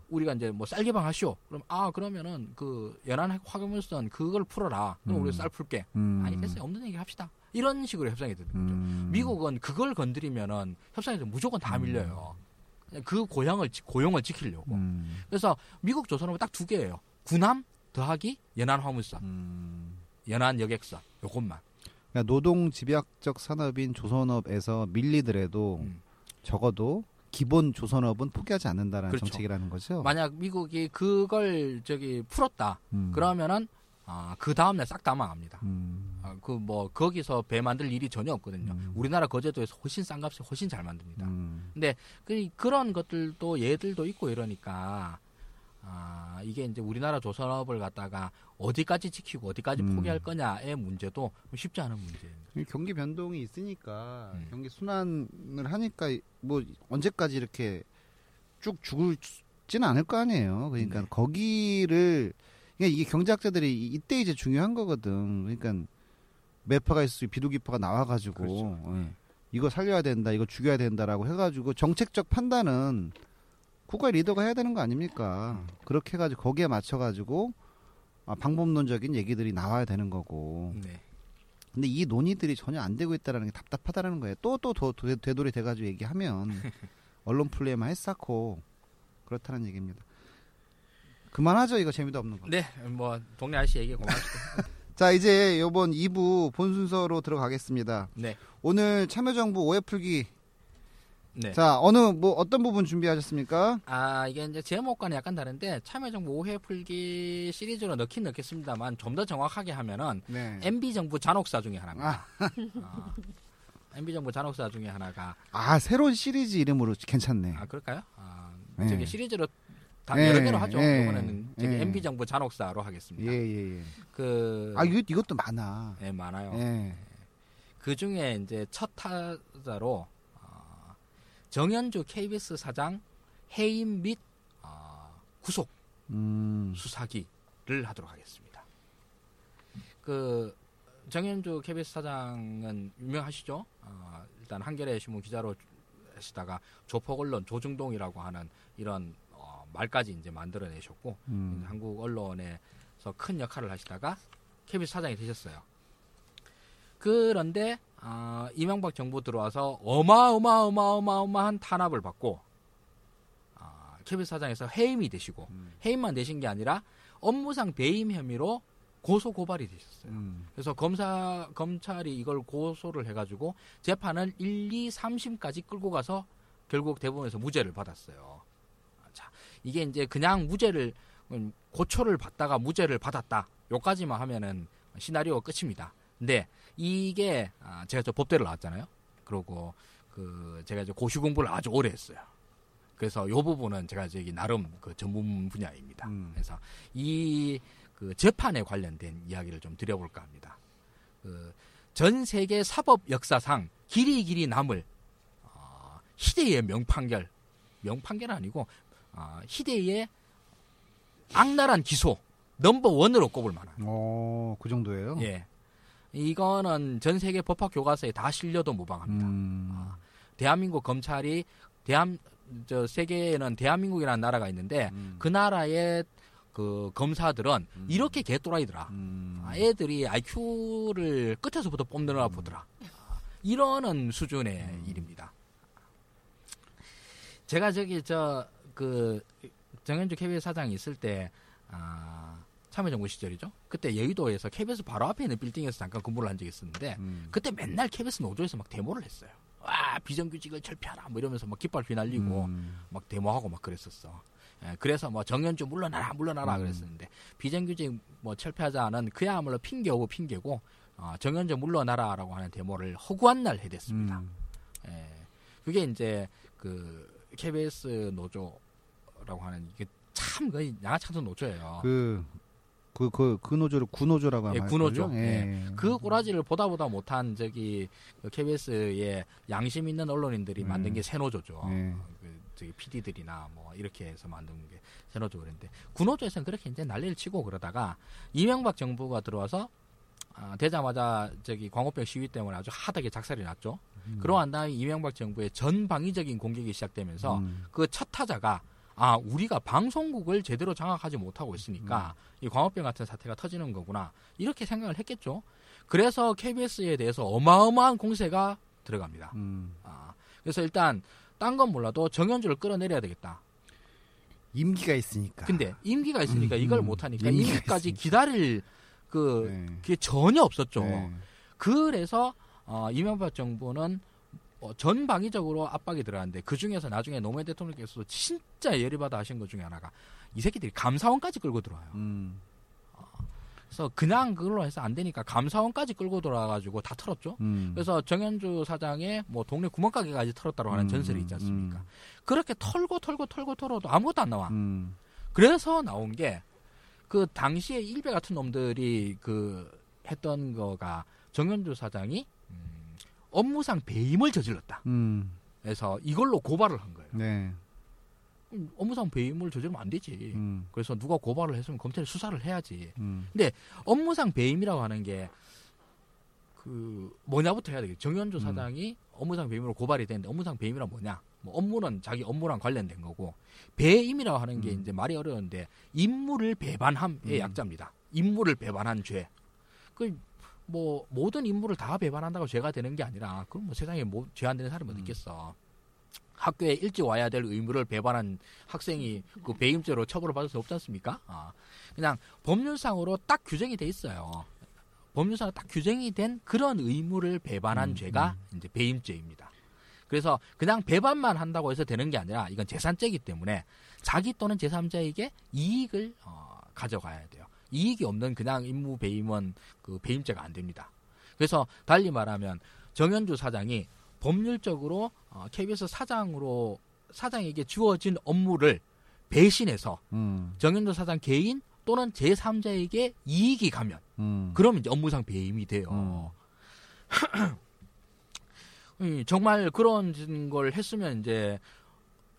우리가 이제 뭐 쌀 개방하시오. 그럼 아 그러면은 그 연안 화물선 그걸 풀어라. 그럼 음. 우리 쌀 풀게. 음. 아니 됐어요. 없는 얘기 합시다. 이런 식으로 협상이 되는 거죠. 음. 미국은 그걸 건드리면은 협상에서 무조건 다 음. 밀려요. 그 고향을 지- 고용을 지키려고. 음. 그래서 미국 조선업은 딱 두 개예요. 군함 더하기 연안 화물선, 음. 연안 여객선 요것만. 그러니까 노동 집약적 산업인 조선업에서 밀리더라도 음. 적어도 기본 조선업은 포기하지 않는다라는 그렇죠. 정책이라는 거죠. 만약 미국이 그걸 저기 풀었다. 음. 그러면은 아, 그 다음날 싹 다 망합니다. 음. 아, 그 뭐 거기서 배 만들 일이 전혀 없거든요. 음. 우리나라 거제도에서 훨씬 싼 값에 훨씬 잘 만듭니다. 음. 그, 그런 것들도 예들도 있고 이러니까 아, 이게 이제 우리나라 조선업을 갖다가 어디까지 지키고 어디까지 음. 포기할 거냐의 문제도 쉽지 않은 문제입니다. 경기 변동이 있으니까 음. 경기 순환을 하니까 뭐 언제까지 이렇게 쭉 죽을지는 않을 거 아니에요. 그러니까 네. 거기를 그러니까 이게 경제학자들이 이- 이때 이제 중요한 거거든. 그러니까 매파가 있을 수 비둘기파가 나와가지고 그렇죠. 예. 이거 살려야 된다, 이거 죽여야 된다라고 해가지고 정책적 판단은 국가 리더가 해야 되는 거 아닙니까? 그렇게 해가지고 거기에 맞춰가지고 아, 방법론적인 얘기들이 나와야 되는 거고. 네. 근데 이 논의들이 전혀 안 되고 있다라는 게 답답하다는 거예요. 또또 되돌이 돼가지고 얘기하면 언론 플레이만 했었고 그렇다는 얘기입니다. 그만하죠 이거 재미도 없는 거. 네, 뭐 동네 아저씨 얘기 고맙습니다. 자 이제 요번 2부 본 순서로 들어가겠습니다. 네, 오늘 참여정부 오해 풀기. 네. 자 어느 뭐 어떤 부분 준비하셨습니까? 아 이게 이제 제목과는 약간 다른데 참여정부 오해 풀기 시리즈로 넣긴 넣겠습니다만 좀 더 정확하게 하면은 네. MB 정부 잔혹사 중에 하나입니다. 아, 어, MB 정부 잔혹사 중에 하나가 아 새로운 시리즈 이름으로 괜찮네. 아 그럴까요? 아, 네. 저기 시리즈로 다 네, 여러 개로 하죠. 네, 이번에는 저기 네. MB 정부 잔혹사로 하겠습니다. 예예 예. 그 아 이것 이것도 많아. 네, 많아요. 예. 그 중에 이제 첫 타자로 어, 정현주 KBS 사장 해임 및 어, 구속 음. 수사기를 하도록 하겠습니다. 그 정현주 KBS 사장은 유명하시죠? 어, 일단 한겨레 신문 기자로 하시다가 조폭 언론 조중동이라고 하는 이런 어, 말까지 이제 만들어내셨고 음. 한국 언론에서 큰 역할을 하시다가 KBS 사장이 되셨어요. 그런데 아, 이명박 정부 들어와서 어마어마어마어마어마한 탄압을 받고 아, KBS 사장에서 해임이 되시고 음. 해임만 되신 게 아니라 업무상 배임 혐의로 고소 고발이 되셨어요. 음. 그래서 검사 검찰이 이걸 고소를 해가지고 재판을 1, 2, 3심까지 끌고 가서 결국 대법원에서 무죄를 받았어요. 자, 이게 이제 그냥 무죄를 음, 고초를 받다가 무죄를 받았다. 요까지만 하면은 시나리오가 끝입니다. 근데 이게 아, 제가 저 법대를 나왔잖아요. 그리고 그 제가 이제 고시 공부를 아주 오래 했어요. 그래서 요 부분은 제가 저기 나름 그 전문 분야입니다. 음. 그래서 이 그 재판에 관련된 이야기를 좀 드려볼까 합니다. 그 전 세계 사법 역사상 길이 길이 남을 어, 희대의 명판결 명판결은 아니고 아, 희대의 악랄한 기소 넘버 원으로 꼽을 만한. 어, 그 정도예요? 예. 이거는 전 세계 법학 교과서에 다 실려도 무방합니다. 음. 아, 대한민국 검찰이 대한 저 세계에는 대한민국이라는 나라가 있는데 음. 그 나라의 그 검사들은 음. 이렇게 개또라이더라. 음. 아, 애들이 IQ를 끝에서부터 뽑느라 음. 보더라. 아, 이러는 수준의 음. 일입니다. 제가 저기 저 그 정현주 KBS 사장이 있을 때 아, 참여정부 시절이죠. 그때 여의도에서 KBS 바로 앞에 있는 빌딩에서 잠깐 근무를 한 적이 있었는데 음. 그때 맨날 KBS 노조에서 막 데모를 했어요. 와 비정규직을 철폐하라 뭐 이러면서 막 깃발 휘날리고 음. 막 데모하고 막 그랬었어. 예, 그래서 뭐 정연주 물러나라 물러나라 음. 그랬었는데 비정규직 뭐 철폐하자는 그야말로 핑계오고 핑계고 어, 정연주 물러나라라고 하는 데모를 허구한 날 해댔습니다. 음. 예, 그게 이제 그 KBS 노조 라고 하는 이게 참 거의 양아찬수 노조예요. 그, 그, 그, 그 노조를 구노조라고 예, 하는 구노조. 거죠? 예. 그 꼬라지를 보다 보다 못한 저기 그 KBS의 양심 있는 언론인들이 음. 만든 게 새노조죠. 예. 그 저기 PD들이나 뭐 이렇게 해서 만든 게 새노조 그랬는데 구노조에서는 그렇게 이제 난리를 치고 그러다가 이명박 정부가 들어와서 아, 되자마자 저기 광우병 시위 때문에 아주 하다게 작살이 났죠. 음. 그러고 난 다음에 이명박 정부의 전방위적인 공격이 시작되면서 음. 그첫 타자가 아 우리가 방송국을 제대로 장악하지 못하고 있으니까 이 광우병 같은 사태가 터지는 거구나 이렇게 생각을 했겠죠. 그래서 KBS에 대해서 어마어마한 공세가 들어갑니다. 음. 아, 그래서 일단 딴 건 몰라도 정현주를 끌어내려야 되겠다. 임기가 있으니까. 근데 임기가 있으니까 음, 이걸 음. 못하니까 임기까지 있으니까. 기다릴 그 네. 그게 전혀 없었죠. 네. 그래서 어, 이명박 정부는 어, 전방위적으로 압박이 들어갔는데 그 중에서 나중에 노무현 대통령께서도 진짜 예리받아 하신 것 중에 하나가 이 새끼들이 감사원까지 끌고 들어와요. 음. 그래서 그냥 그걸로 해서 안 되니까 감사원까지 끌고 들어와가지고 다 털었죠. 음. 그래서 정현주 사장의 뭐 동네 구멍가게까지 털었다고 하는 음, 전설이 있지 않습니까? 음. 그렇게 털고 털고 털고 털어도 아무것도 안 나와. 음. 그래서 나온 게 그 당시에 일베 같은 놈들이 그 했던 거가 정현주 사장이 음, 업무상 배임을 저질렀다. 음. 그래서 이걸로 고발을 한 거예요. 네. 음, 업무상 배임을 저지르면 안 되지. 음. 그래서 누가 고발을 했으면 검찰이 수사를 해야지. 음. 업무상 배임이라고 하는 게 그 뭐냐부터 해야 되겠죠. 정현주 음. 사장이 업무상 배임으로 고발이 되는데 업무상 배임이란 뭐냐? 뭐 업무는 자기 업무랑 관련된 거고 배임이라고 하는 게 음. 이제 말이 어려운데 임무를 배반함의 음. 약자입니다. 임무를 배반한 죄. 그 뭐 모든 임무를 다 배반한다고 죄가 되는 게 아니라 그럼 뭐 세상에 뭐 죄 안 되는 사람이 어디 음. 있겠어. 학교에 일찍 와야 될 의무를 배반한 학생이 그 배임죄로 처벌을 받을 수 없지 않습니까? 아, 그냥 법률상으로 딱 규정이 돼 있어요. 법률상으로 딱 규정이 된 그런 의무를 배반한 음, 죄가 이제 배임죄입니다. 그래서 그냥 배반만 한다고 해서 되는 게 아니라 이건 재산죄이기 때문에 자기 또는 제3자에게 이익을 어, 가져가야 돼요. 이익이 없는 그냥 임무 배임은 그 배임죄가 안 됩니다. 그래서 달리 말하면 정현주 사장이 법률적으로 어, KBS 사장으로 사장에게 주어진 업무를 배신해서 음. 정현주 사장 개인 또는 제3자에게 이익이 가면 음. 그러면 이제 업무상 배임이 돼요. 음, 정말 그런 걸 했으면 이제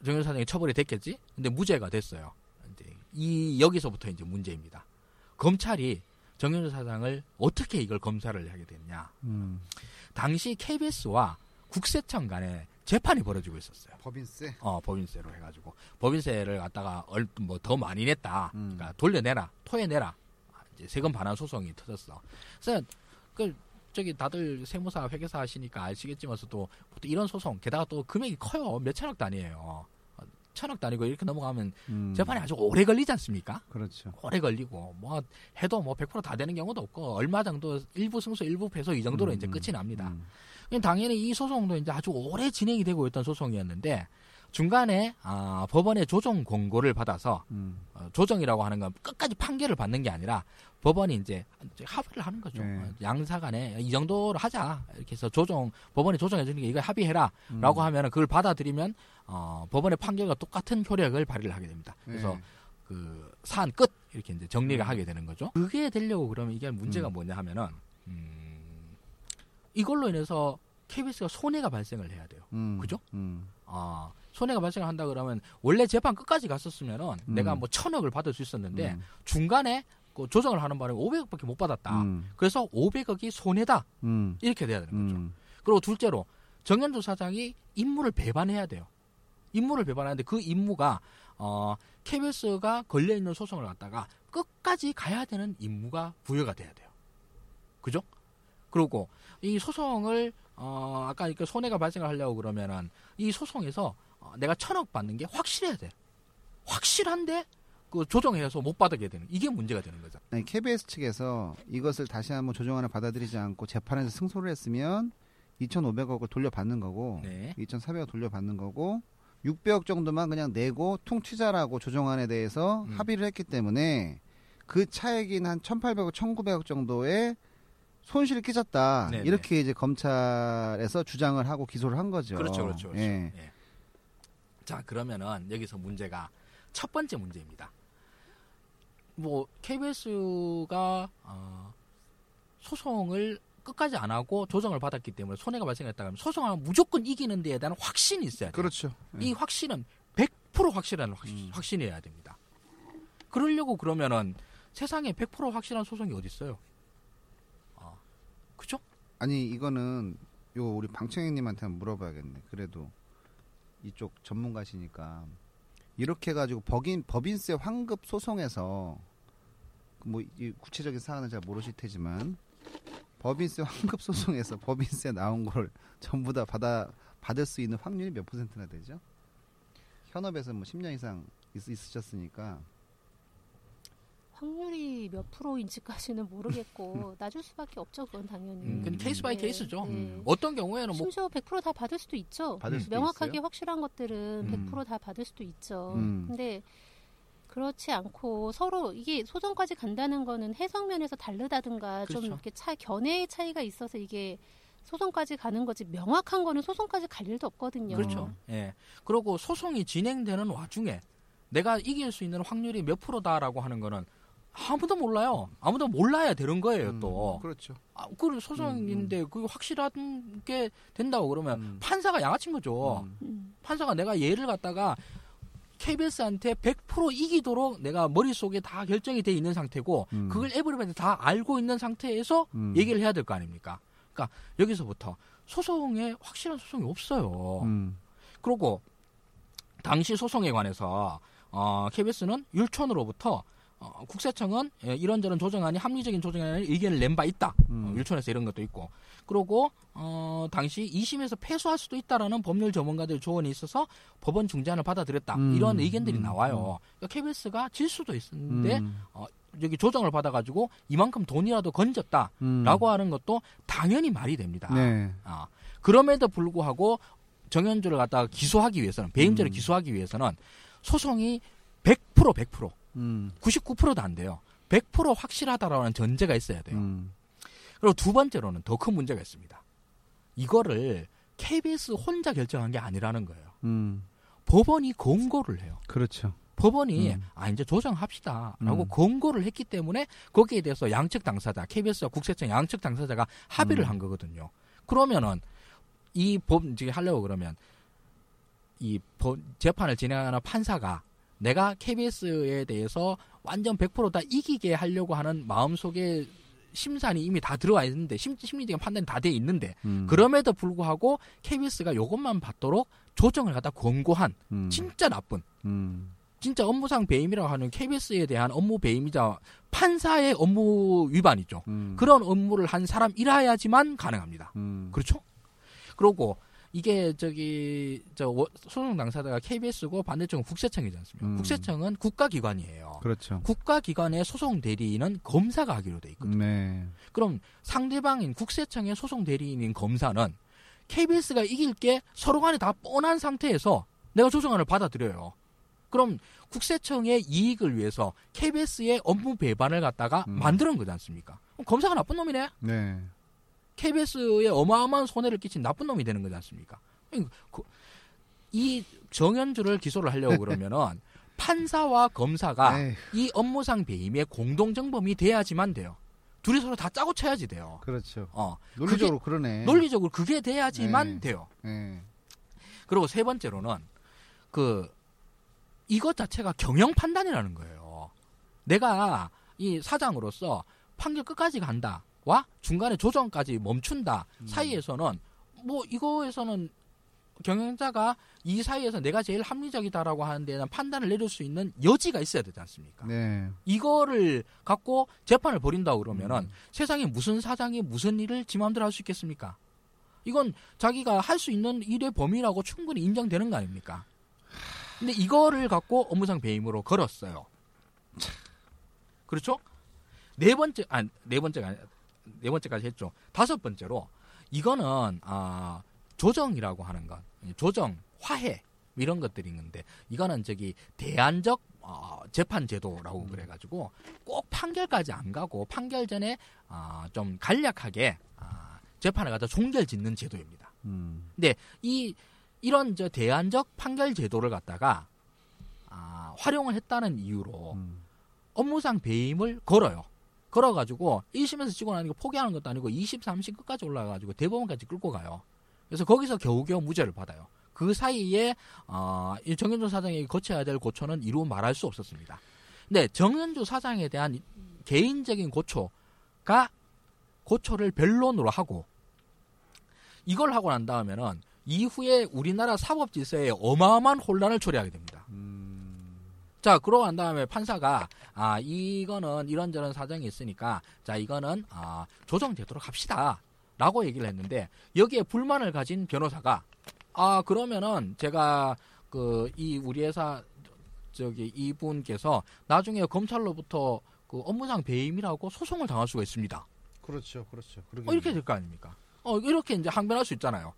정현 사장이 처벌이 됐겠지. 근데 무죄가 됐어요. 이제 이 여기서부터 이제 문제입니다. 검찰이 정현주 사장을 어떻게 이걸 검사를 하게 됐냐? 음. 당시 KBS와 국세청 간에 재판이 벌어지고 있었어요. 법인세. 어, 법인세로 해가지고 법인세를 갖다가 뭐 더 많이 냈다. 음. 그러니까 돌려내라, 토해내라. 이제 세금 반환 소송이 터졌어. 그래서 그 저기 다들 세무사 회계사 하시니까 아시겠지만서도 보통 이런 소송 게다가 또 금액이 커요. 몇 천억 단위예요. 어, 천억 단위고 이렇게 넘어가면 음. 재판이 아주 오래 걸리지 않습니까? 그렇죠. 오래 걸리고 뭐 해도 뭐 100%다 되는 경우도 없고 얼마 정도 일부 승소 일부 패소 이 정도로 음, 이제 끝이 납니다. 음. 당연히 이 소송도 이제 아주 오래 진행이 되고 있던 소송이었는데 중간에 아, 법원의 조정 공고를 받아서 음. 어, 조정이라고 하는 건 끝까지 판결을 받는 게 아니라 법원이 이제 합의를 하는 거죠. 네. 어, 양사 간에 이 정도로 하자 이렇게 해서 조정 법원이 조정해 주는 게 이거 합의해라라고 음. 하면은 그걸 받아들이면 어, 법원의 판결과 똑같은 효력을 발휘를 하게 됩니다. 그래서 네. 그 사안 끝 이렇게 이제 정리가 음. 하게 되는 거죠. 그게 되려고 그러면 이게 문제가 음. 뭐냐 하면은 음, 이걸로 인해서 KBS가 손해가 발생을 해야 돼요. 음. 그죠? 음. 아 손해가 발생한다 그러면 원래 재판 끝까지 갔었으면은 음. 내가 뭐 천억을 받을 수 있었는데 음. 중간에 그 조정을 하는 바람에 500억밖에 못 받았다. 음. 그래서 500억이 손해다 음. 이렇게 돼야 되는 거죠. 음. 그리고 둘째로 정현주 사장이 임무를 배반해야 돼요. 임무를 배반하는데 그 임무가 어, KBS가 걸려 있는 소송을 갖다가 끝까지 가야 되는 임무가 부여가 돼야 돼요. 그죠? 그리고 이 소송을 어, 아까 그 손해가 발생을 하려고 그러면은 이 소송에서 어, 내가 천억 받는 게 확실해야 돼. 확실한데 그 조정해서 못 받게 되는 이게 문제가 되는 거죠. 아니, KBS 측에서 이것을 다시 한번 조정안을 받아들이지 않고 재판에서 승소를 했으면 2,500억을 돌려받는 거고 네. 2,400억 돌려받는 거고 600억 정도만 그냥 내고 퉁치자라고 조정안에 대해서 음. 합의를 했기 때문에 그 차액인 한 1,800억, 1,900억 정도의 손실이 끼쳤다. 네네. 이렇게 이제 검찰에서 주장을 하고 기소를 한 거죠. 그렇죠, 그렇죠, 그렇죠. 예. 예. 자, 그러면은 여기서 문제가 첫 번째 문제입니다. 뭐 KBS가 어, 소송을 끝까지 안 하고 조정을 받았기 때문에 손해가 발생했다 그러면 소송하면 무조건 이기는 데에 대한 확신이 있어야 돼요. 그렇죠. 이 확신은 100% 확실한 확, 음. 확신이어야 됩니다. 그러려고 그러면은 세상에 100% 확실한 소송이 어디 있어요? 아, 그죠? 아니 이거는 요 우리 방청객님한테 한번 물어봐야겠네. 그래도 이쪽 전문가시니까 이렇게 해가지고 법인 법인세 환급 소송에서 뭐이 구체적인 사안은 잘 모르실 테지만 법인세 환급 소송에서 법인세 나온 걸 전부 다 받아 받을 수 있는 확률이 몇 퍼센트나 되죠? 현업에서 뭐 10년 이상 있, 있으셨으니까 확률이 몇 프로인지까지는 모르겠고 놔줄 수밖에 없죠. 그건 당연히. 음, 근데 case by 네, case죠. 네. 어떤 경우에는 뭐 심지어 100%다 받을 수도 있죠. 받을 음. 수도 명확하게 있어요. 확실한 것들은 음. 100%다 받을 수도 있죠. 음. 근데 그렇지 않고 서로 이게 소송까지 간다는 거는 해석면에서 다르다든가 좀 그렇죠. 이렇게 차 견해의 차이가 있어서 이게 소송까지 가는 거지 명확한 거는 소송까지 갈 일도 없거든요. 그렇죠. 예. 그리고 소송이 진행되는 와중에 내가 이길 수 있는 확률이 몇 프로다라고 하는 거는 아무도 몰라요. 아무도 몰라야 되는 거예요, 음, 또. 그렇죠. 아, 그 소송인데 그 확실한 게 된다고 그러면 음. 판사가 양아친 거죠. 음. 음. 판사가 내가 얘를 갖다가 KBS한테 100% 이기도록 내가 머릿속에 다 결정이 돼 있는 상태고 음. 그걸 에브리바디 다 알고 있는 상태에서 음. 얘기를 해야 될 거 아닙니까? 그러니까 여기서부터 소송에 확실한 소송이 없어요. 음. 그리고 당시 소송에 관해서 어, KBS는 율촌으로부터 어, 국세청은 예, 이런저런 조정안이 합리적인 조정안에 의견을 낸 바 있다. 음. 어, 율촌에서 이런 것도 있고. 그리고 어, 당시 2심에서 패소할 수도 있다라는 법률 전문가들 조언이 있어서 법원 중재안을 받아들였다. 음. 이런 의견들이 음. 나와요. 그러니까 KBS가 질 수도 있는데 음. 여기 조정을 받아가지고 이만큼 돈이라도 건졌다라고 음. 하는 것도 당연히 말이 됩니다. 네. 아, 그럼에도 불구하고 정현주를 갖다가 기소하기 위해서는 배임죄를 음. 기소하기 위해서는 소송이 100% 100% 음. 99%도 안 돼요. 100% 확실하다라는 전제가 있어야 돼요. 음. 그리고 두 번째로는 더 큰 문제가 있습니다. 이거를 KBS 혼자 결정한 게 아니라는 거예요. 음. 법원이 권고를 해요. 그렇죠. 법원이 음. 아 이제 조정합시다라고 음. 권고를 했기 때문에 거기에 대해서 양측 당사자 KBS와 국세청 양측 당사자가 합의를 음. 한 거거든요. 그러면은 이 법 이제 하려고 그러면 이 법- 재판을 진행하는 판사가 내가 KBS에 대해서 완전 100%다 이기게 하려고 하는 마음속에 심산이 이미 다 들어와 있는데 심, 심리적인 판단이 다 돼 있는데 음. 그럼에도 불구하고 KBS가 이것만 받도록 조정을 갖다 권고한 음. 진짜 나쁜 음. 진짜 업무상 배임이라고 하는 KBS에 대한 업무 배임이자 판사의 업무 위반이죠. 음. 그런 업무를 한 사람이라야지만 가능합니다. 음. 그렇죠? 그리고 이게 저기 저 워- 소송 당사자가 KBS고 반대쪽은 국세청이지 않습니까? 음. 국세청은 국가기관이에요. 그렇죠. 국가기관의 소송 대리인은 검사가 하기로 돼 있거든요. 네. 그럼 상대방인 국세청의 소송 대리인인 검사는 KBS가 이길 게 서로 간에 다 뻔한 상태에서 내가 조정안을 받아들여요. 그럼 국세청의 이익을 위해서 KBS의 업무 배반을 갖다가 음. 만드는 거지 않습니까? 검사가 나쁜 놈이네? 네. KBS에 어마어마한 손해를 끼친 나쁜 놈이 되는 거지 않습니까? 그- 이 정현주를 기소를 하려고 그러면은 판사와 검사가 에이, 이 업무상 배임의 공동 정범이 돼야지만 돼요. 둘이 서로 다 짜고 쳐야지 돼요. 그렇죠. 어, 논리적으로 그러네. 논리적으로 그게 돼야지만 네. 돼요. 네. 그리고 세 번째로는 그 이것 자체가 경영 판단이라는 거예요. 내가 이 사장으로서 판결 끝까지 간다 와 중간에 조정까지 멈춘다 사이에서는 뭐 이거에서는 경영자가 이 사이에서 내가 제일 합리적이다라고 하는 데는 판단을 내릴 수 있는 여지가 있어야 되지 않습니까? 네. 이거를 갖고 재판을 벌인다고 그러면은 음. 세상에 무슨 사장이 무슨 일을 지 마음대로 할 수 있겠습니까? 이건 자기가 할 수 있는 일의 범위라고 충분히 인정되는 거 아닙니까? 근데 이거를 갖고 업무상 배임으로 걸었어요. 그렇죠? 네 번째, 아, 네 번째가, 아니- 네 번째까지 했죠. 다섯 번째로, 이거는, 아, 조정이라고 하는 것, 조정, 화해, 이런 것들이 있는데, 이거는 저기, 대안적, 어, 재판 제도라고 그래가지고, 꼭 판결까지 안 가고, 판결 전에, 아, 좀 간략하게, 아, 재판을 갖다 종결 짓는 제도입니다. 음. 이 이런 저 대안적 판결 제도를 갖다가 아, 활용을 했다는 이유로 음. 업무상 배임을 걸어요. 걸어가지고 1심에서 찍고 나니까 포기하는 것도 아니고 20, 30 끝까지 올라가가지고 대법원까지 끌고 가요. 그래서 거기서 겨우겨우 무죄를 받아요. 그 사이에 어, 이 정현주 사장이 거쳐야 될 고초는 이루 말할 수 없었습니다. 근데 정현주 사장에 대한 개인적인 고초가 고초를 변론으로 하고 이걸 하고 난 다음에는 이후에 우리나라 사법 질서에 어마어마한 혼란을 초래하게 됩니다. 음. 자, 그러고 난 다음에 판사가 아 이거는 이런저런 사정이 있으니까 자 이거는 아 조정되도록 합시다 라고 얘기를 했는데 여기에 불만을 가진 변호사가 아 그러면은 제가 그 이 우리 회사 저기 이분께서 나중에 검찰로부터 그 업무상 배임이라고 소송을 당할 수가 있습니다. 그렇죠, 그렇죠. 어, 이렇게 될 거 아닙니까? 어, 이렇게 이제 항변할 수 있잖아요.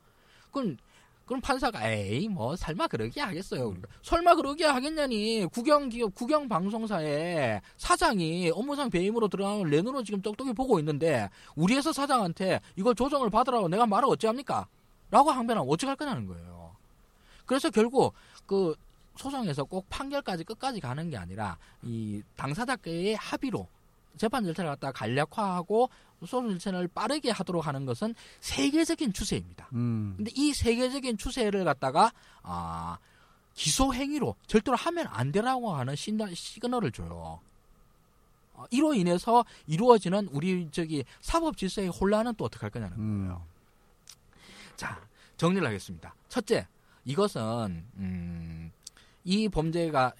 그럼, 그럼 판사가, 에이, 뭐, 설마 그러게 하겠어요. 그러니까. 설마 그러게 하겠냐니, 국영기업, 국영방송사에 사장이 업무상 배임으로 들어가는 내 눈으로 지금 똑똑히 보고 있는데, 우리 회사 사장한테 이걸 조정을 받으라고 내가 말을 어찌합니까? 라고 항변하면 어찌할 거냐는 거예요. 그래서 결국, 그, 소송에서 꼭 판결까지 끝까지 가는 게 아니라, 이 당사자끼리의 합의로 재판 절차를 갖다가 간략화하고 소송 절차를 빠르게 하도록 하는 것은 세계적인 추세입니다. 음. 근데 이 세계적인 추세를 갖다가 아 기소 행위로 절대로 하면 안 되라고 하는 시그널을 줘요. 어, 이로 인해서 이루어지는 우리 저기 사법 질서의 혼란은 또 어떻게 할 거냐는 음. 거예요. 자 정리를 하겠습니다. 첫째 이것은 음, 이 범죄가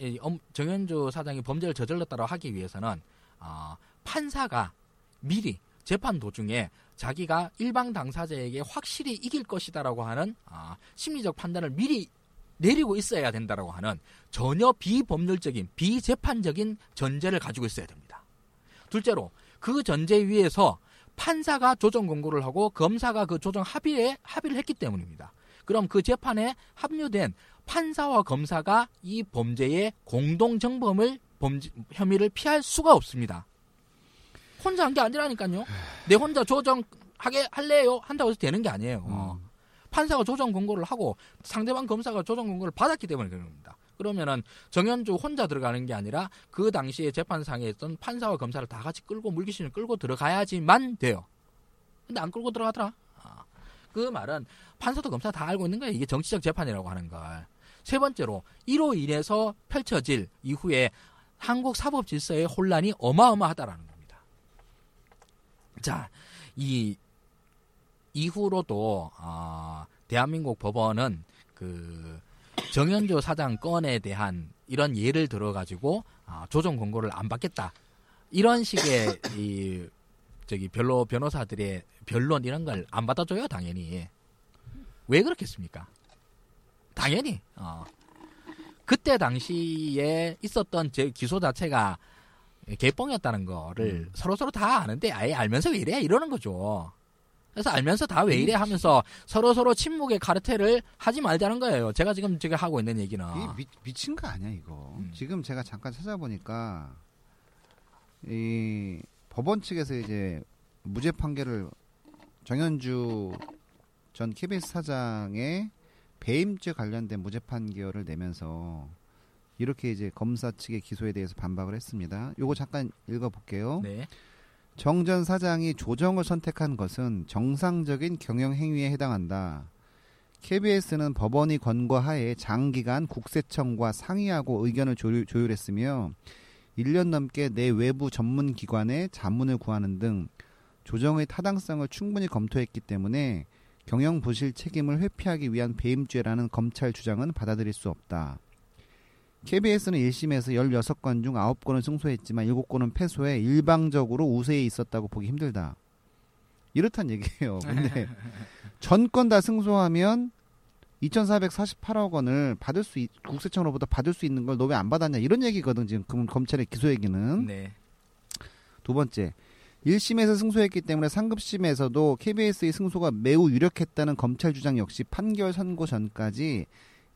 정현주 사장이 범죄를 저질렀다고 하기 위해서는 어, 판사가 미리 재판 도중에 자기가 일방 당사자에게 확실히 이길 것이다라고 하는 아, 심리적 판단을 미리 내리고 있어야 된다라고 하는 전혀 비법률적인 비재판적인 전제를 가지고 있어야 됩니다. 둘째로 그 전제 위에서 판사가 조정 공고를 하고 검사가 그 조정 합의에 합의를 했기 때문입니다. 그럼 그 재판에 합류된 판사와 검사가 이 범죄의 공동 정범을 범죄 혐의를 피할 수가 없습니다. 혼자 한 게 아니라니까요. 내 혼자 조정하게 할래요 한다고 해서 되는 게 아니에요. 음. 판사가 조정 공고를 하고 상대방 검사가 조정 공고를 받았기 때문에 그런 겁니다. 그러면은 정현주 혼자 들어가는 게 아니라 그 당시에 재판상에 있던 판사와 검사를 다 같이 끌고 물귀신을 끌고 들어가야지만 돼요. 근데 안 끌고 들어가더라. 아, 그 말은 판사도 검사 다 알고 있는 거예요. 이게 정치적 재판이라고 하는 걸. 세 번째로 이로 인해서 펼쳐질 이후에 한국 사법 질서의 혼란이 어마어마하다라는 겁니다. 자, 이 이후로도 아, 대한민국 법원은 그 정현조 사장 건에 대한 이런 예를 들어가지고 아, 조정 공고를 안 받겠다 이런 식의 이 저기 변로 변호사들의 변론 이런 걸 안 받아줘요 당연히 왜 그렇겠습니까? 당연히 어. 그때 당시에 있었던 제 기소 자체가 개뻥이었다는 거를 서로 서로 다 아는데 아예 알면서 왜 이래 이러는 거죠. 그래서 알면서 다 왜 이래 하면서 서로 서로 침묵의 카르텔을 하지 말자는 거예요. 제가 지금 제가 하고 있는 얘기는 이 미, 미친 거 아니야 이거. 음. 지금 제가 잠깐 찾아보니까 이 법원 측에서 이제 무죄 판결을 정현주 전 KBS 사장의 배임죄 관련된 무죄 판결을 내면서 이렇게 이제 검사 측의 기소에 대해서 반박을 했습니다. 요거 잠깐 읽어볼게요. 네. 정전 사장이 조정을 선택한 것은 정상적인 경영 행위에 해당한다. KBS는 법원이 권고하에 장기간 국세청과 상의하고 의견을 조율, 조율했으며 1년 넘게 내 외부 전문 기관에 자문을 구하는 등 조정의 타당성을 충분히 검토했기 때문에 경영 부실 책임을 회피하기 위한 배임죄라는 검찰 주장은 받아들일 수 없다. KBS는 1심에서 16건 중 9건을 승소했지만 7건은 패소해 일방적으로 우세에 있었다고 보기 힘들다. 이렇단 얘기예요. 근데 전건 다 승소하면 2,448억 원을 받을 수 있, 국세청으로부터 받을 수 있는 걸 너 왜 안 받았냐 이런 얘기거든 지금 그 검찰의 기소 얘기는 네. 두 번째 1심에서 승소했기 때문에 상급심에서도 KBS의 승소가 매우 유력했다는 검찰 주장 역시 판결 선고 전까지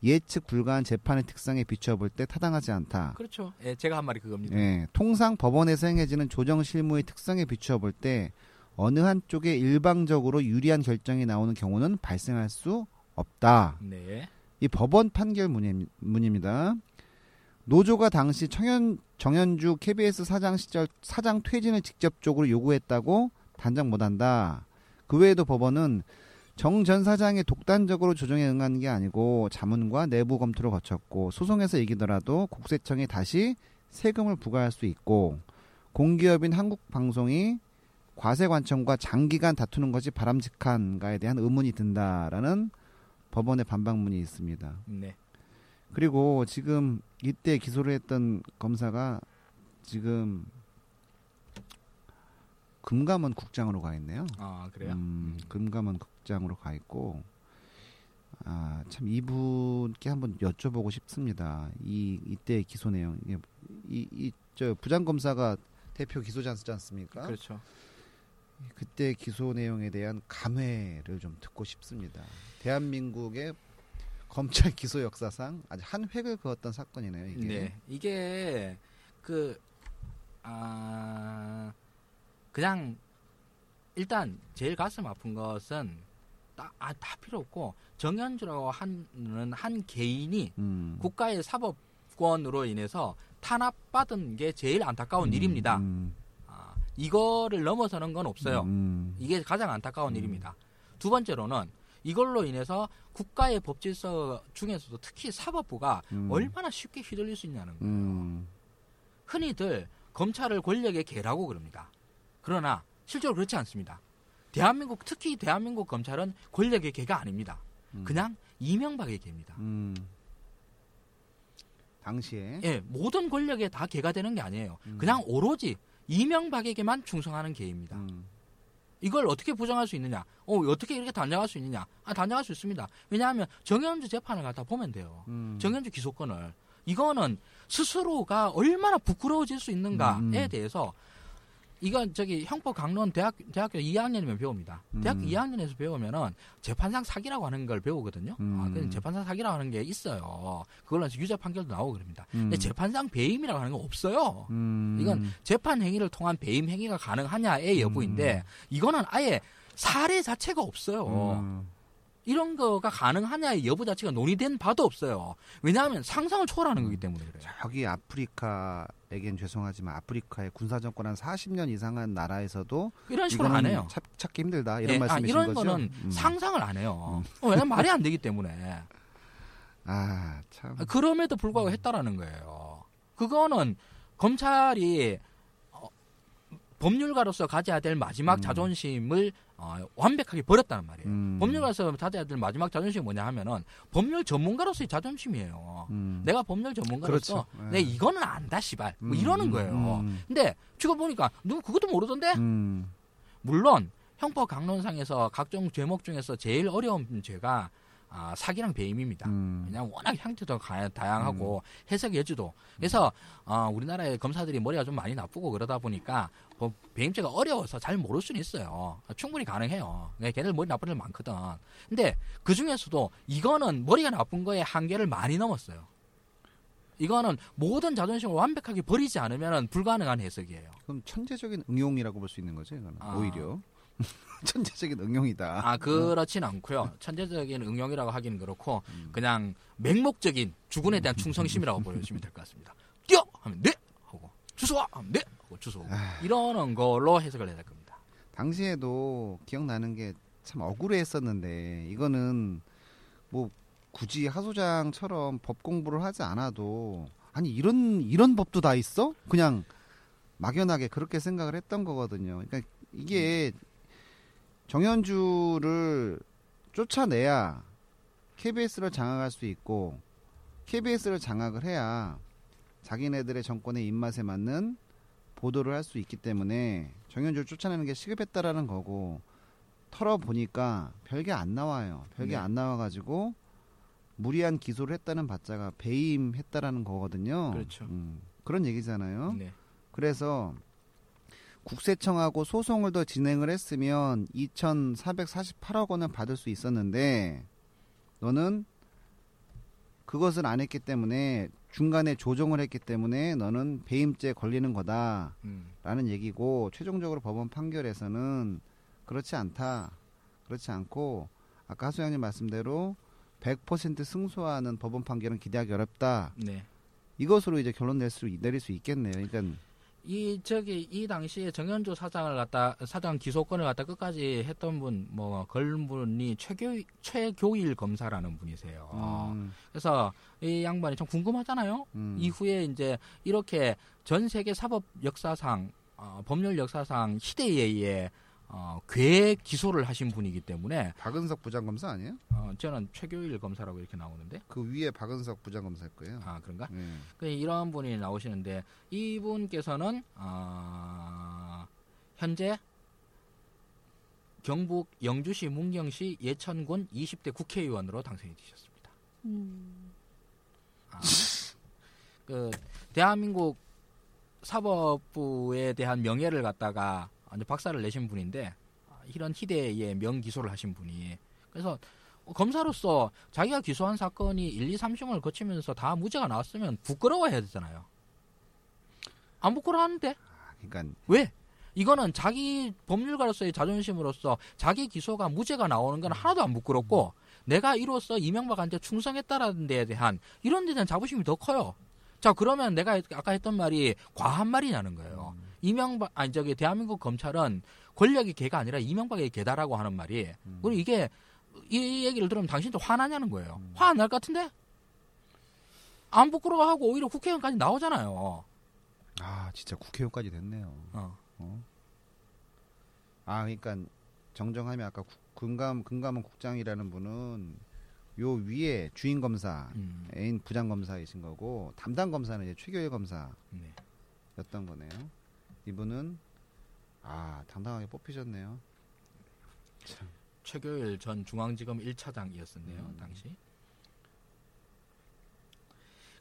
예측 불가한 재판의 특성에 비추어 볼때 타당하지 않다. 그렇죠. 예, 제가 한 말이 그겁니다. 예, 통상 법원에서 행해지는 조정 실무의 특성에 비추어 볼때 어느 한쪽에 일방적으로 유리한 결정이 나오는 경우는 발생할 수 없다. 네. 이 법원 판결문이- 문입니다. 노조가 당시 청연, 정현주 KBS 사장 시절 사장 퇴진을 직접적으로 요구했다고 단정 못한다. 그 외에도 법원은 정 전 사장이 독단적으로 조정에 응한 게 아니고 자문과 내부 검토를 거쳤고 소송에서 이기더라도 국세청이 다시 세금을 부과할 수 있고 공기업인 한국방송이 과세관청과 장기간 다투는 것이 바람직한가에 대한 의문이 든다라는 법원의 반박문이 있습니다. 네. 그리고 지금 이때 기소를 했던 검사가 지금 금감원 국장으로 가 있네요. 아, 그래요? 음, 금감원 국장으로 가 있고 아, 참 이분께 한번 여쭤보고 싶습니다. 이 이때 기소 내용 이이저 부장 검사가 대표 기소자지 않습니까? 그렇죠. 그때 기소 내용에 대한 감회를 좀 듣고 싶습니다. 대한민국의 검찰 기소 역사상 아주 한 획을 그었던 사건이네요. 이게. 네. 이게 그 아, 그냥 일단 제일 가슴 아픈 것은 다, 아, 다 필요 없고 정현주라고 하는 한 개인이 음. 국가의 사법권으로 인해서 탄압받은 게 제일 안타까운 음, 일입니다. 음, 아, 이거를 넘어서는 건 없어요. 음, 이게 가장 안타까운 음. 일입니다. 두 번째로는 이걸로 인해서 국가의 법 질서 중에서도 특히 사법부가 음. 얼마나 쉽게 휘둘릴 수 있냐는 거예요. 음, 흔히들 검찰을 권력의 개라고 그럽니다. 그러나 실제로 그렇지 않습니다. 대한민국 특히 대한민국 검찰은 권력의 개가 아닙니다. 음. 그냥 이명박의 개입니다. 음. 당시에 예, 모든 권력에 다 개가 되는 게 아니에요. 음. 그냥 오로지 이명박에게만 충성하는 개입니다. 음, 이걸 어떻게 부정할 수 있느냐? 어, 어떻게 이렇게 단정할 수 있느냐? 아, 단정할 수 있습니다. 왜냐하면 정현주 재판을 갖다 보면 돼요. 음. 정현주 기소권을. 이거는 스스로가 얼마나 부끄러워질 수 있는가에 음, 음. 대해서 이건 저기 형법 강론 대학 대학교 2학년이면 배웁니다. 대학교 음. 2학년에서 배우면은 재판상 사기라고 하는 걸 배우거든요. 아, 음. 그 재판상 사기라고 하는 게 있어요. 그걸로 유죄 판결도 나오고 그럽니다. 음. 근데 재판상 배임이라고 하는 거 없어요. 음. 이건 재판 행위를 통한 배임 행위가 가능하냐의 여부인데 이거는 아예 사례 자체가 없어요. 음. 이런 거가 가능하냐의 여부 자체가 논의된 바도 없어요. 왜냐하면 상상을 초월하는 거기 때문에 그래요. 저기 아프리카 에겐 죄송하지만 아프리카의 군사 정권 한 40년 이상한 나라에서도 이런 식으로 안 해요. 찾, 찾기 힘들다 이런 예, 아, 말씀이신 이런 거죠? 거는 음. 상상을 안 해요. 어, 왜냐면 말이 안 되기 때문에. 아, 참. 아, 그럼에도 불구하고 했다라는 거예요. 그거는 검찰이 어, 법률가로서 가져야 될 마지막 음. 자존심을 어, 완벽하게 버렸다는 말이에요. 음. 가져야 될 마지막 자존심이 뭐냐 하면은 법률 전문가로서의 자존심이에요. 음. 내가 법률 전문가로서 그렇죠. 내 예. 이거는 안다 시발 뭐 음, 이러는 음, 거예요. 음. 근데 지금 보니까 누구 그것도 모르던데 음. 물론 형법 강론상에서 각종 죄목 중에서 제일 어려운 죄가 아, 사기랑 배임입니다. 음. 왜냐하면 워낙 형태도 가- 다양하고 해석 여지도 그래서 어, 우리나라의 검사들이 머리가 좀 많이 나쁘고 그러다 보니까 뭐 배임죄가 어려워서 잘 모를 수는 있어요. 충분히 가능해요. 네, 걔들 머리 나쁜 애들 많거든. 근데 그 중에서도 이거는 머리가 나쁜 거에 한계를 많이 넘었어요. 이거는 모든 자존심을 완벽하게 버리지 않으면 불가능한 해석이에요. 그럼 천재적인 응용이라고 볼 수 있는 거죠, 이거는. 아. 오히려. 천재적인 응용이다. 아 그렇진 않고요. 천재적인 응용이라고 하기는 그렇고 그냥 맹목적인 주군에 대한 충성심이라고 보여주시면 될 것 같습니다. 뛰어 하면 네 하고 주소와 하면 네 주소 이러는 걸로 해석을 해야 될 겁니다. 당시에도 기억나는 게 참 억울했었는데 이거는 뭐 굳이 하소장처럼 법 공부를 하지 않아도 아니 이런 이런 법도 다 있어? 그냥 막연하게 그렇게 생각을 했던 거거든요. 그러니까 이게 정현주를 쫓아내야 KBS를 장악할 수 있고 KBS를 장악을 해야 자기네들의 정권의 입맛에 맞는 보도를 할 수 있기 때문에 정현주를 쫓아내는 게 시급했다라는 거고 털어보니까 별게 안 나와요. 별게 네. 안 나와가지고 무리한 기소를 했다는 바자가 배임했다라는 거거든요. 그렇죠. 음, 그런 얘기잖아요. 네. 그래서 국세청하고 소송을 더 진행을 했으면 2,448억 원을 받을 수 있었는데 너는 그것을 안 했기 때문에 중간에 조정을 했기 때문에 너는 배임죄 걸리는 거다라는 음. 얘기고 최종적으로 법원 판결에서는 그렇지 않다. 그렇지 않고 아까 하소영님 말씀대로 100% 승소하는 법원 판결은 기대하기 어렵다. 네. 이것으로 이제 결론 낼 수, 내릴 수 있겠네요. 그러니까 이 저기 이 당시에 정현주 사장을 갖다 사장 기소권을 갖다 끝까지 했던 분 뭐 걸은 분이 최교 최교일 검사라는 분이세요. 음, 그래서 이 양반이 참 궁금하잖아요. 음. 이후에 이제 이렇게 전 세계 사법 역사상 어, 법률 역사상 희대의에 어, 괴 기소를 하신 분이기 때문에 박은석 부장검사 아니에요? 어, 저는 최교일 검사라고 이렇게 나오는데 그 위에 박은석 부장검사일 거예요. 아 그런가? 네. 그 이런 분이 나오시는데 이분께서는 어, 현재 경북 영주시 문경시 예천군 20대 국회의원으로 당선이 되셨습니다. 음. 아, 그 대한민국 사법부에 대한 명예를 갖다가 완전 박사를 내신 분인데 아, 이런 희대의 명기소를 하신 분이 그래서 검사로서 자기가 기소한 사건이 1, 2, 3심을 거치면서 다 무죄가 나왔으면 부끄러워해야 되잖아요. 안 부끄러워하는데 아, 그러니까 왜? 이거는 자기 법률가로서의 자존심으로서 자기 기소가 무죄가 나오는 건 하나도 안 부끄럽고 내가 이로써 이명박한테 충성했다라는 데에 대한 이런 데에 대한 자부심이 더 커요. 자 그러면 내가 아까 했던 말이 과한 말이냐는 거예요. 이명박 아니 저기 대한민국 검찰은 권력의 개가 아니라 이명박의 개다라고 하는 말이 음. 그리고 이게 이 얘기를 들으면 당신도 화나냐는 거예요. 화안 날 것 같은데? 안 부끄러워하고 오히려 국회의원까지 나오잖아요. 아 진짜 국회의원까지 됐네요. 어. 어? 아 그러니까 정정하면 아까 국- 금감 금감원 국장이라는 분은 요 위에 주인 검사 음, 애인 부장 검사이신 거고 담당 검사는 이제 최교일 검사였던 네. 거네요. 이분은 아 당당하게 뽑히셨네요. 참. 최교일 전 중앙지검 1차장이었었네요, 음. 당시.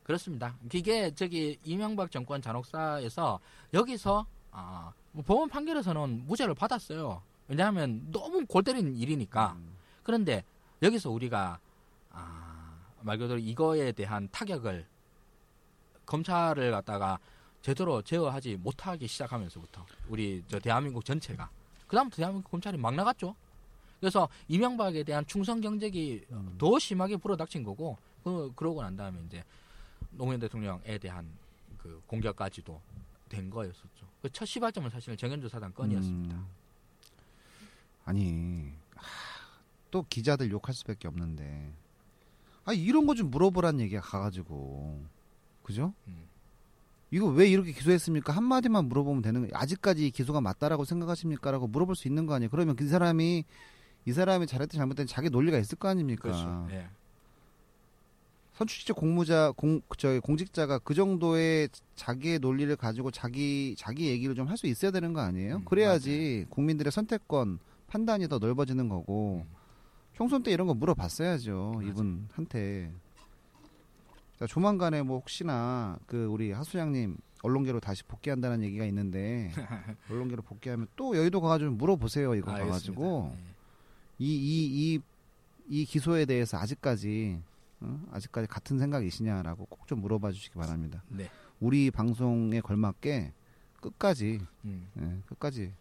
그렇습니다. 이게 저기 이명박 정권 잔혹사에서 여기서 아, 뭐 법원 판결에서는 무죄를 받았어요. 왜냐하면 너무 골 때리는 일이니까. 음. 그런데 여기서 우리가 아, 말 그대로 이거에 대한 타격을 검찰을 갖다가 제대로 제어하지 못하기 시작하면서부터 우리 저 대한민국 전체가 그다음부터 대한민국 검찰이 막 나갔죠. 그래서 이명박에 대한 충성 경쟁이 음. 더 심하게 불어닥친 거고 그 그러고 난 다음에 이제 노무현 대통령에 대한 그 공격까지도 된 거였었죠. 그 첫 시발점은 사실 정현주 사단 건이었습니다. 음. 아니 하, 또 기자들 욕할 수밖에 없는데 아 이런 거 좀 물어보란 얘기야 가가지고 그죠? 음. 이거 왜 이렇게 기소했습니까? 한 마디만 물어보면 되는 거예요. 아직까지 이 기소가 맞다라고 생각하십니까?라고 물어볼 수 있는 거 아니에요? 그러면 그 사람이 이 사람이 잘했든 잘못된 자기 논리가 있을 거 아닙니까? 그렇죠. 예. 선출직 공무자 공 저기 공직자가 그 정도의 자기의 논리를 가지고 자기 자기 얘기를 좀 할 수 있어야 되는 거 아니에요? 음, 그래야지 국민들의 선택권 판단이 더 넓어지는 거고 음. 총선 때 이런 거 물어봤어야죠 맞아. 이분한테. 자, 조만간에 뭐 혹시나 그 우리 하수장님 언론계로 다시 복귀한다는 얘기가 있는데 언론계로 복귀하면 또 여의도 가가지고 물어보세요 이거 알겠습니다. 가가지고 예. 이이이이 기소에 대해서 아직까지 어? 아직까지 같은 생각이시냐라고 꼭 좀 물어봐 주시기 바랍니다. 네. 우리 방송에 걸맞게 끝까지 음. 예, 끝까지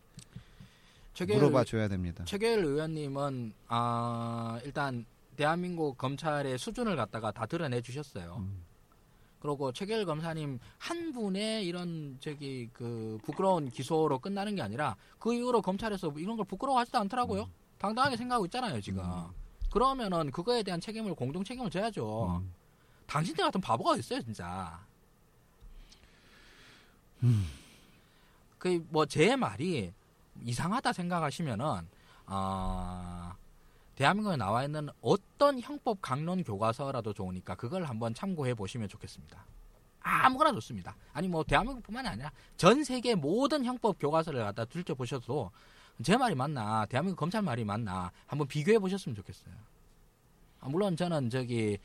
물어봐 줘야 됩니다. 최계일 의원님은 아, 일단 대한민국 검찰의 수준을 갖다가 다 드러내 주셨어요. 음. 그리고 최계일 검사님 한 분의 이런 저기 그 부끄러운 기소로 끝나는 게 아니라 그 이후로 검찰에서 이런 걸 부끄러워하지도 않더라고요. 당당하게 생각하고 있잖아요 지금. 음. 그러면은 그거에 대한 책임을 공동 책임을 져야죠. 음. 당신들 같은 바보가 있어요, 진짜. 그 뭐 제 말이 이상하다 생각하시면은 아 대한민국에 나와 있는 어떤 형법 강론 교과서라도 좋으니까 그걸 한번 참고해 보시면 좋겠습니다. 아무거나 좋습니다. 아니 뭐 대한민국뿐만 아니라 전 세계 모든 형법 교과서를 갖다 들춰 보셔도 제 말이 맞나 대한민국 검찰 말이 맞나 한번 비교해 보셨으면 좋겠어요. 아, 물론 저는 저기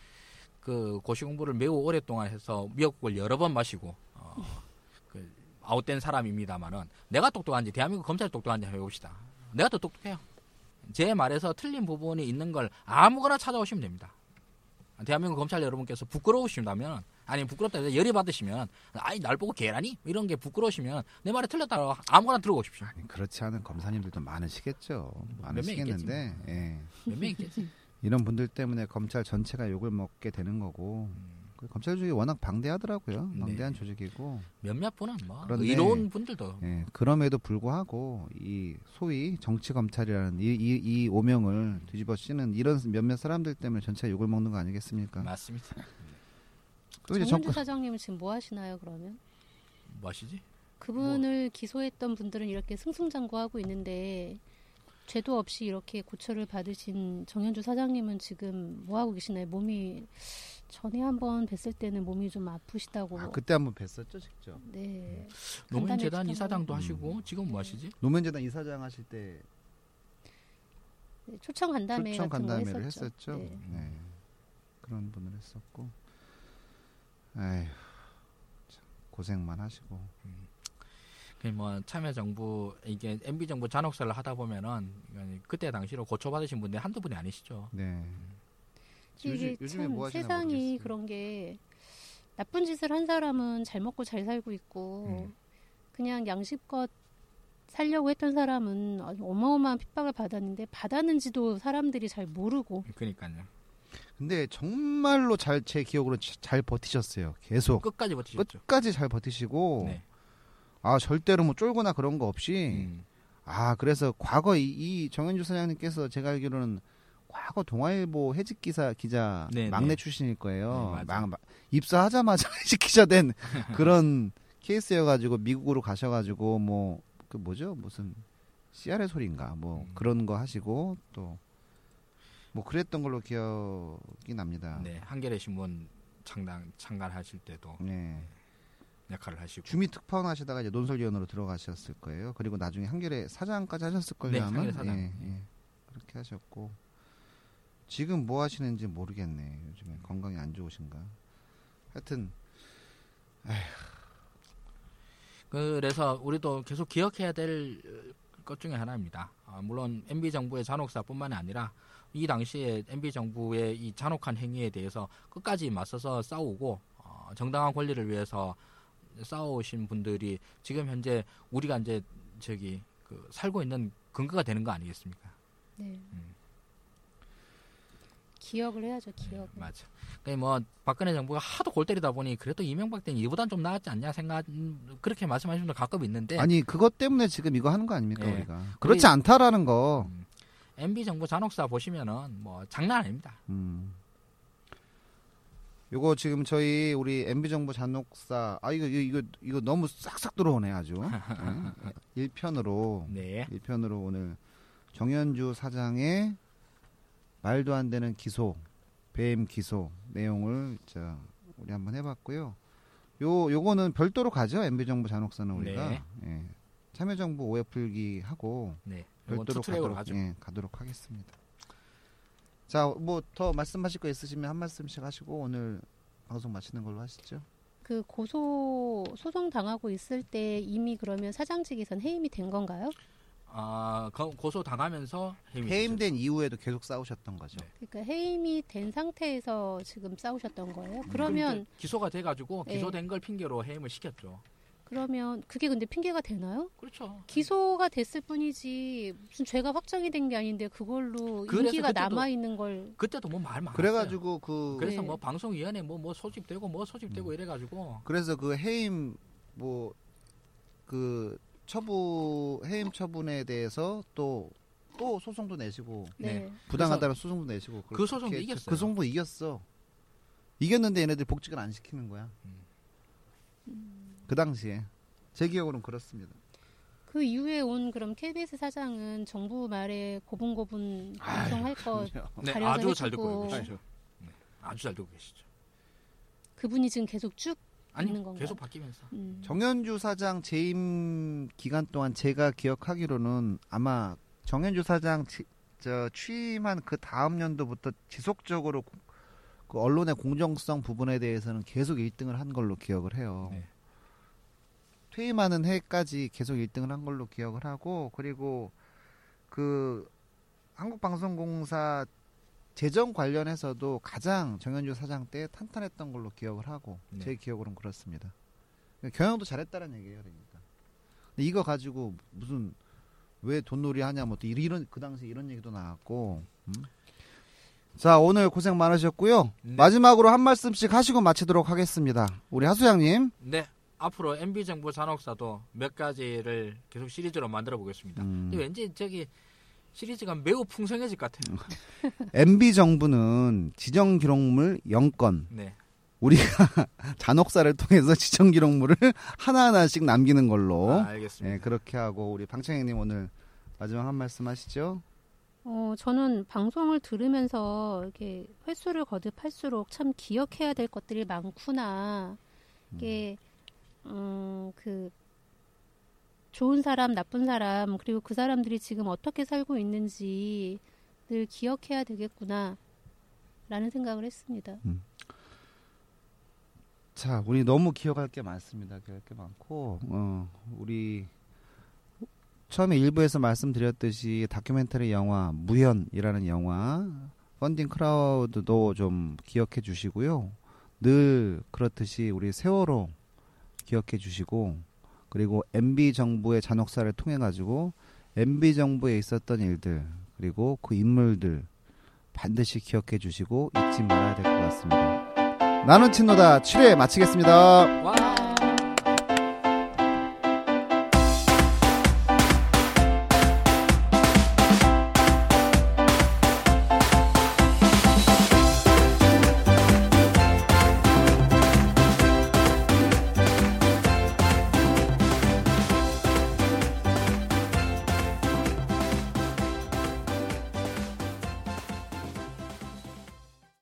그 고시 공부를 매우 오랫동안 해서 미역국을 여러 번 마시고 어, 그 아웃된 사람입니다만은 내가 똑똑한지 대한민국 검찰이 똑똑한지 해봅시다. 내가 더 똑똑해요. 제 말에서 틀린 부분이 있는 걸 아무거나 찾아오시면 됩니다. 대한민국 검찰 여러분께서 부끄러우시다면 아니 부끄럽다 해서 열이 받으시면 아니 날 보고 개라니 이런 게 부끄러우시면 내 말이 틀렸다고 아무거나 들고 오십시오. 아니, 그렇지 않은 검사님들도 많으시겠죠. 명 많으시겠는데 예. 몇명 있겠지. 이런 분들 때문에 검찰 전체가 욕을 먹게 되는 거고 그 검찰 조직이 워낙 방대하더라고요. 네. 방대한 조직이고 몇몇 분은 뭐 그런데- 의로운 분들도 예, 그럼에도 불구하고 이 소위 정치 검찰이라는 이, 이, 이 오명을 뒤집어 씌는 이런 몇몇 사람들 때문에 전체가 욕을 먹는 거 아니겠습니까? 맞습니다. 또 이제 정권 사장님은 지금 뭐 하시나요 그러면? 뭐 하시지? 그분을 기소했던 분들은 이렇게 승승장구하고 있는데 죄도 없이 이렇게 고초를 받으신 정현주 사장님은 지금 뭐 하고 계시나요? 몸이 전에 한번 뵀을 때는 몸이 좀 아프시다고. 아, 그때 한번 뵀었죠, 직접. 네. 노무현재단 이사장도 음. 하시고 지금 뭐 하시지? 노무현재단 이사장 하실 때 네, 초청 간담회 초청 간담회를 했었죠. 했었죠. 네. 네. 그런 분을 했었고, 에휴, 참, 고생만 하시고. 그뭐 참여정부 이게 MB 정부 잔혹사를 하다 보면은 그때 당시로 고초받으신 분들 한두 분이 아니시죠. 네. 이게 요즘, 참뭐 하시나 세상이 모르겠어요. 그런 게 나쁜 짓을 한 사람은 잘 먹고 잘 살고 있고 음. 그냥 양심껏 살려고 했던 사람은 어마어마한 핍박을 받았는데 받았는지도 사람들이 잘 모르고 그러니까요. 근데 정말로 잘 제 기억으로 자- 잘 버티셨어요. 계속 끝까지 버티셨죠. 끝까지 잘 버티시고 네. 아 절대로 뭐 쫄거나 그런 거 없이 음. 아 그래서 과거 이, 이 정현주 사장님께서 제가 알기로는 과거 동아일보 해직 기사 기자 네, 막내 네. 출신일 네, 거예요. 맞아요. 막, 막 입사하자마자 해직 기자 된 그런 케이스여가지고 미국으로 가셔가지고 뭐 그 뭐죠 무슨 CR의 소리인가 뭐 음. 그런 거 하시고 또 뭐 그랬던 걸로 기억이 납니다. 네, 한겨레 신문 창당 창간하실 때도 네. 역할을 하시고 주미 특파원 하시다가 이제 논설위원으로 들어가셨을 거예요. 그리고 나중에 한겨레 사장까지 하셨을 걸요 네, 아마. 한겨레 사장. 예, 예. 그렇게 하셨고 지금 뭐 하시는지 모르겠네. 요즘에 건강이 안 좋으신가. 하여튼 그래서 우리도 계속 기억해야 될 것 중에 하나입니다. 아, 물론 MB 정부의 잔혹사뿐만 아니라 이 당시에 MB 정부의 이 잔혹한 행위에 대해서 끝까지 맞서서 싸우고 어, 정당한 권리를 위해서 싸워오신 분들이 지금 현재 우리가 이제 저기 그 살고 있는 근거가 되는 거 아니겠습니까? 네. 음. 기억을 해야죠 기억을. 맞아. 그뭐 박근혜 정부가 하도 골 때리다 보니 그래도 이명박 때는 이보단 좀 나았지 않냐 생각 음, 그렇게 말씀하시는 분들 가끔 있는데 아니 그것 때문에 지금 이거 하는 거 아닙니까 예. 우리가? 그렇지 않다라는 거. 음, MB 정부 잔혹사 보시면은 뭐 장난 아닙니다. 음. 요거 지금 저희 우리 MB 정부 잔혹사 아 이거 이거 이거, 이거 너무 싹싹 들어오네 아주. 예? 1편으로 네. 1편으로 오늘 정현주 사장의 말도 안 되는 기소, 배임 기소 내용을 자 우리 한번 해봤고요. 요 요거는 별도로 가죠. MB 정부 잔혹사는 우리가 네. 예. 참여정부 오해 풀기 하고 네. 별도로 가도록, 가죠. 예, 가도록 하겠습니다. 자, 뭐 더 말씀하실 거 있으시면 한 말씀씩 하시고 오늘 방송 마치는 걸로 하시죠. 그 고소 소송 당하고 있을 때 이미 그러면 사장직에선 해임이 된 건가요? 아, 거- 고소 당하면서 해임된 이후에도 계속 싸우셨던 거죠. 네. 그러니까 해임이 된 상태에서 지금 싸우셨던 거예요. 그러면 그러니까 기소가 돼가지고 네. 기소된 걸 핑계로 해임을 시켰죠. 그러면 그게 근데 핑계가 되나요? 그렇죠. 기소가 됐을 뿐이지 무슨 죄가 확정이 된 게 아닌데 그걸로 인기가 남아 있는 걸 그때도 뭐 말 많았어요. 그래가지고 그 그래서 네. 뭐 방송위원회 뭐 뭐 소집되고 뭐 음. 소집되고 이래가지고 그래서 그 해임 뭐 그 처부 해임 처분에 대해서 또또 소송도 내시고 네. 부당하다는 소송도 내시고 그 소송도 이겼어요. 그 소송도 이겼어. 이겼는데 얘네들 복직을 안 시키는 거야. 그 당시에 제 기억으로는 그렇습니다. 그 이후에 온 그럼 KBS 사장은 정부 말에 고분고분 방송할 거 네, 아주 잘 듣고 해주고. 계시죠. 네, 아주 잘 듣고 계시죠. 그분이 지금 계속 쭉 아니 있는 건가요? 계속 바뀌면서. 음. 정현주 사장 재임 기간 동안 제가 기억하기로는 아마 정현주 사장 지- 저 취임한 그 다음 연도부터 지속적으로 고- 그 언론의 공정성 부분에 대해서는 계속 1등을 한 걸로 기억을 해요. 네. 퇴임하는 해까지 계속 1등을 한 걸로 기억을 하고 그리고 그 한국방송공사 재정 관련해서도 가장 정현주 사장 때 탄탄했던 걸로 기억을 하고 네. 제 기억으로는 그렇습니다. 경영도 잘했다는 얘기예요, 그러니까. 근데 이거 가지고 무슨 왜 돈놀이 하냐 뭐 또 이런 그 당시 이런 얘기도 나왔고. 음? 자 오늘 고생 많으셨고요. 네. 마지막으로 한 말씀씩 하시고 마치도록 하겠습니다. 우리 하수양님. 네. 앞으로 MB 정부 잔혹사도 몇 가지를 계속 시리즈로 만들어 보겠습니다. 음. 왠지 저기 시리즈가 매우 풍성해질 것 같아요. MB 정부는 지정 기록물 0건, 네. 우리가 잔혹사를 통해서 지정 기록물을 하나하나씩 남기는 걸로 아, 알겠습니다. 예, 그렇게 하고 우리 방청객님 오늘 마지막 한 말씀 하시죠. 어, 저는 방송을 들으면서 이렇게 횟수를 거듭할수록 참 기억해야 될 것들이 많구나. 이게 음, 그 좋은 사람, 나쁜 사람, 그리고 그 사람들이 지금 어떻게 살고 있는지 늘 기억해야 되겠구나. 라는 생각을 했습니다. 자, 우리 너무 기억할 게 많습니다. 기억할 게 많고, 어, 우리 처음에 일부에서 말씀드렸듯이 다큐멘터리 영화 무현이라는 영화 펀딩 크라우드도 좀 기억해 주시고요. 늘 그렇듯이 우리 세월호 기억해 주시고 그리고 MB 정부의 잔혹사를 통해 가지고 MB 정부에 있었던 일들 그리고 그 인물들 반드시 기억해 주시고 잊지 말아야 될 것 같습니다. 나는 친노다 7회 마치겠습니다. 와.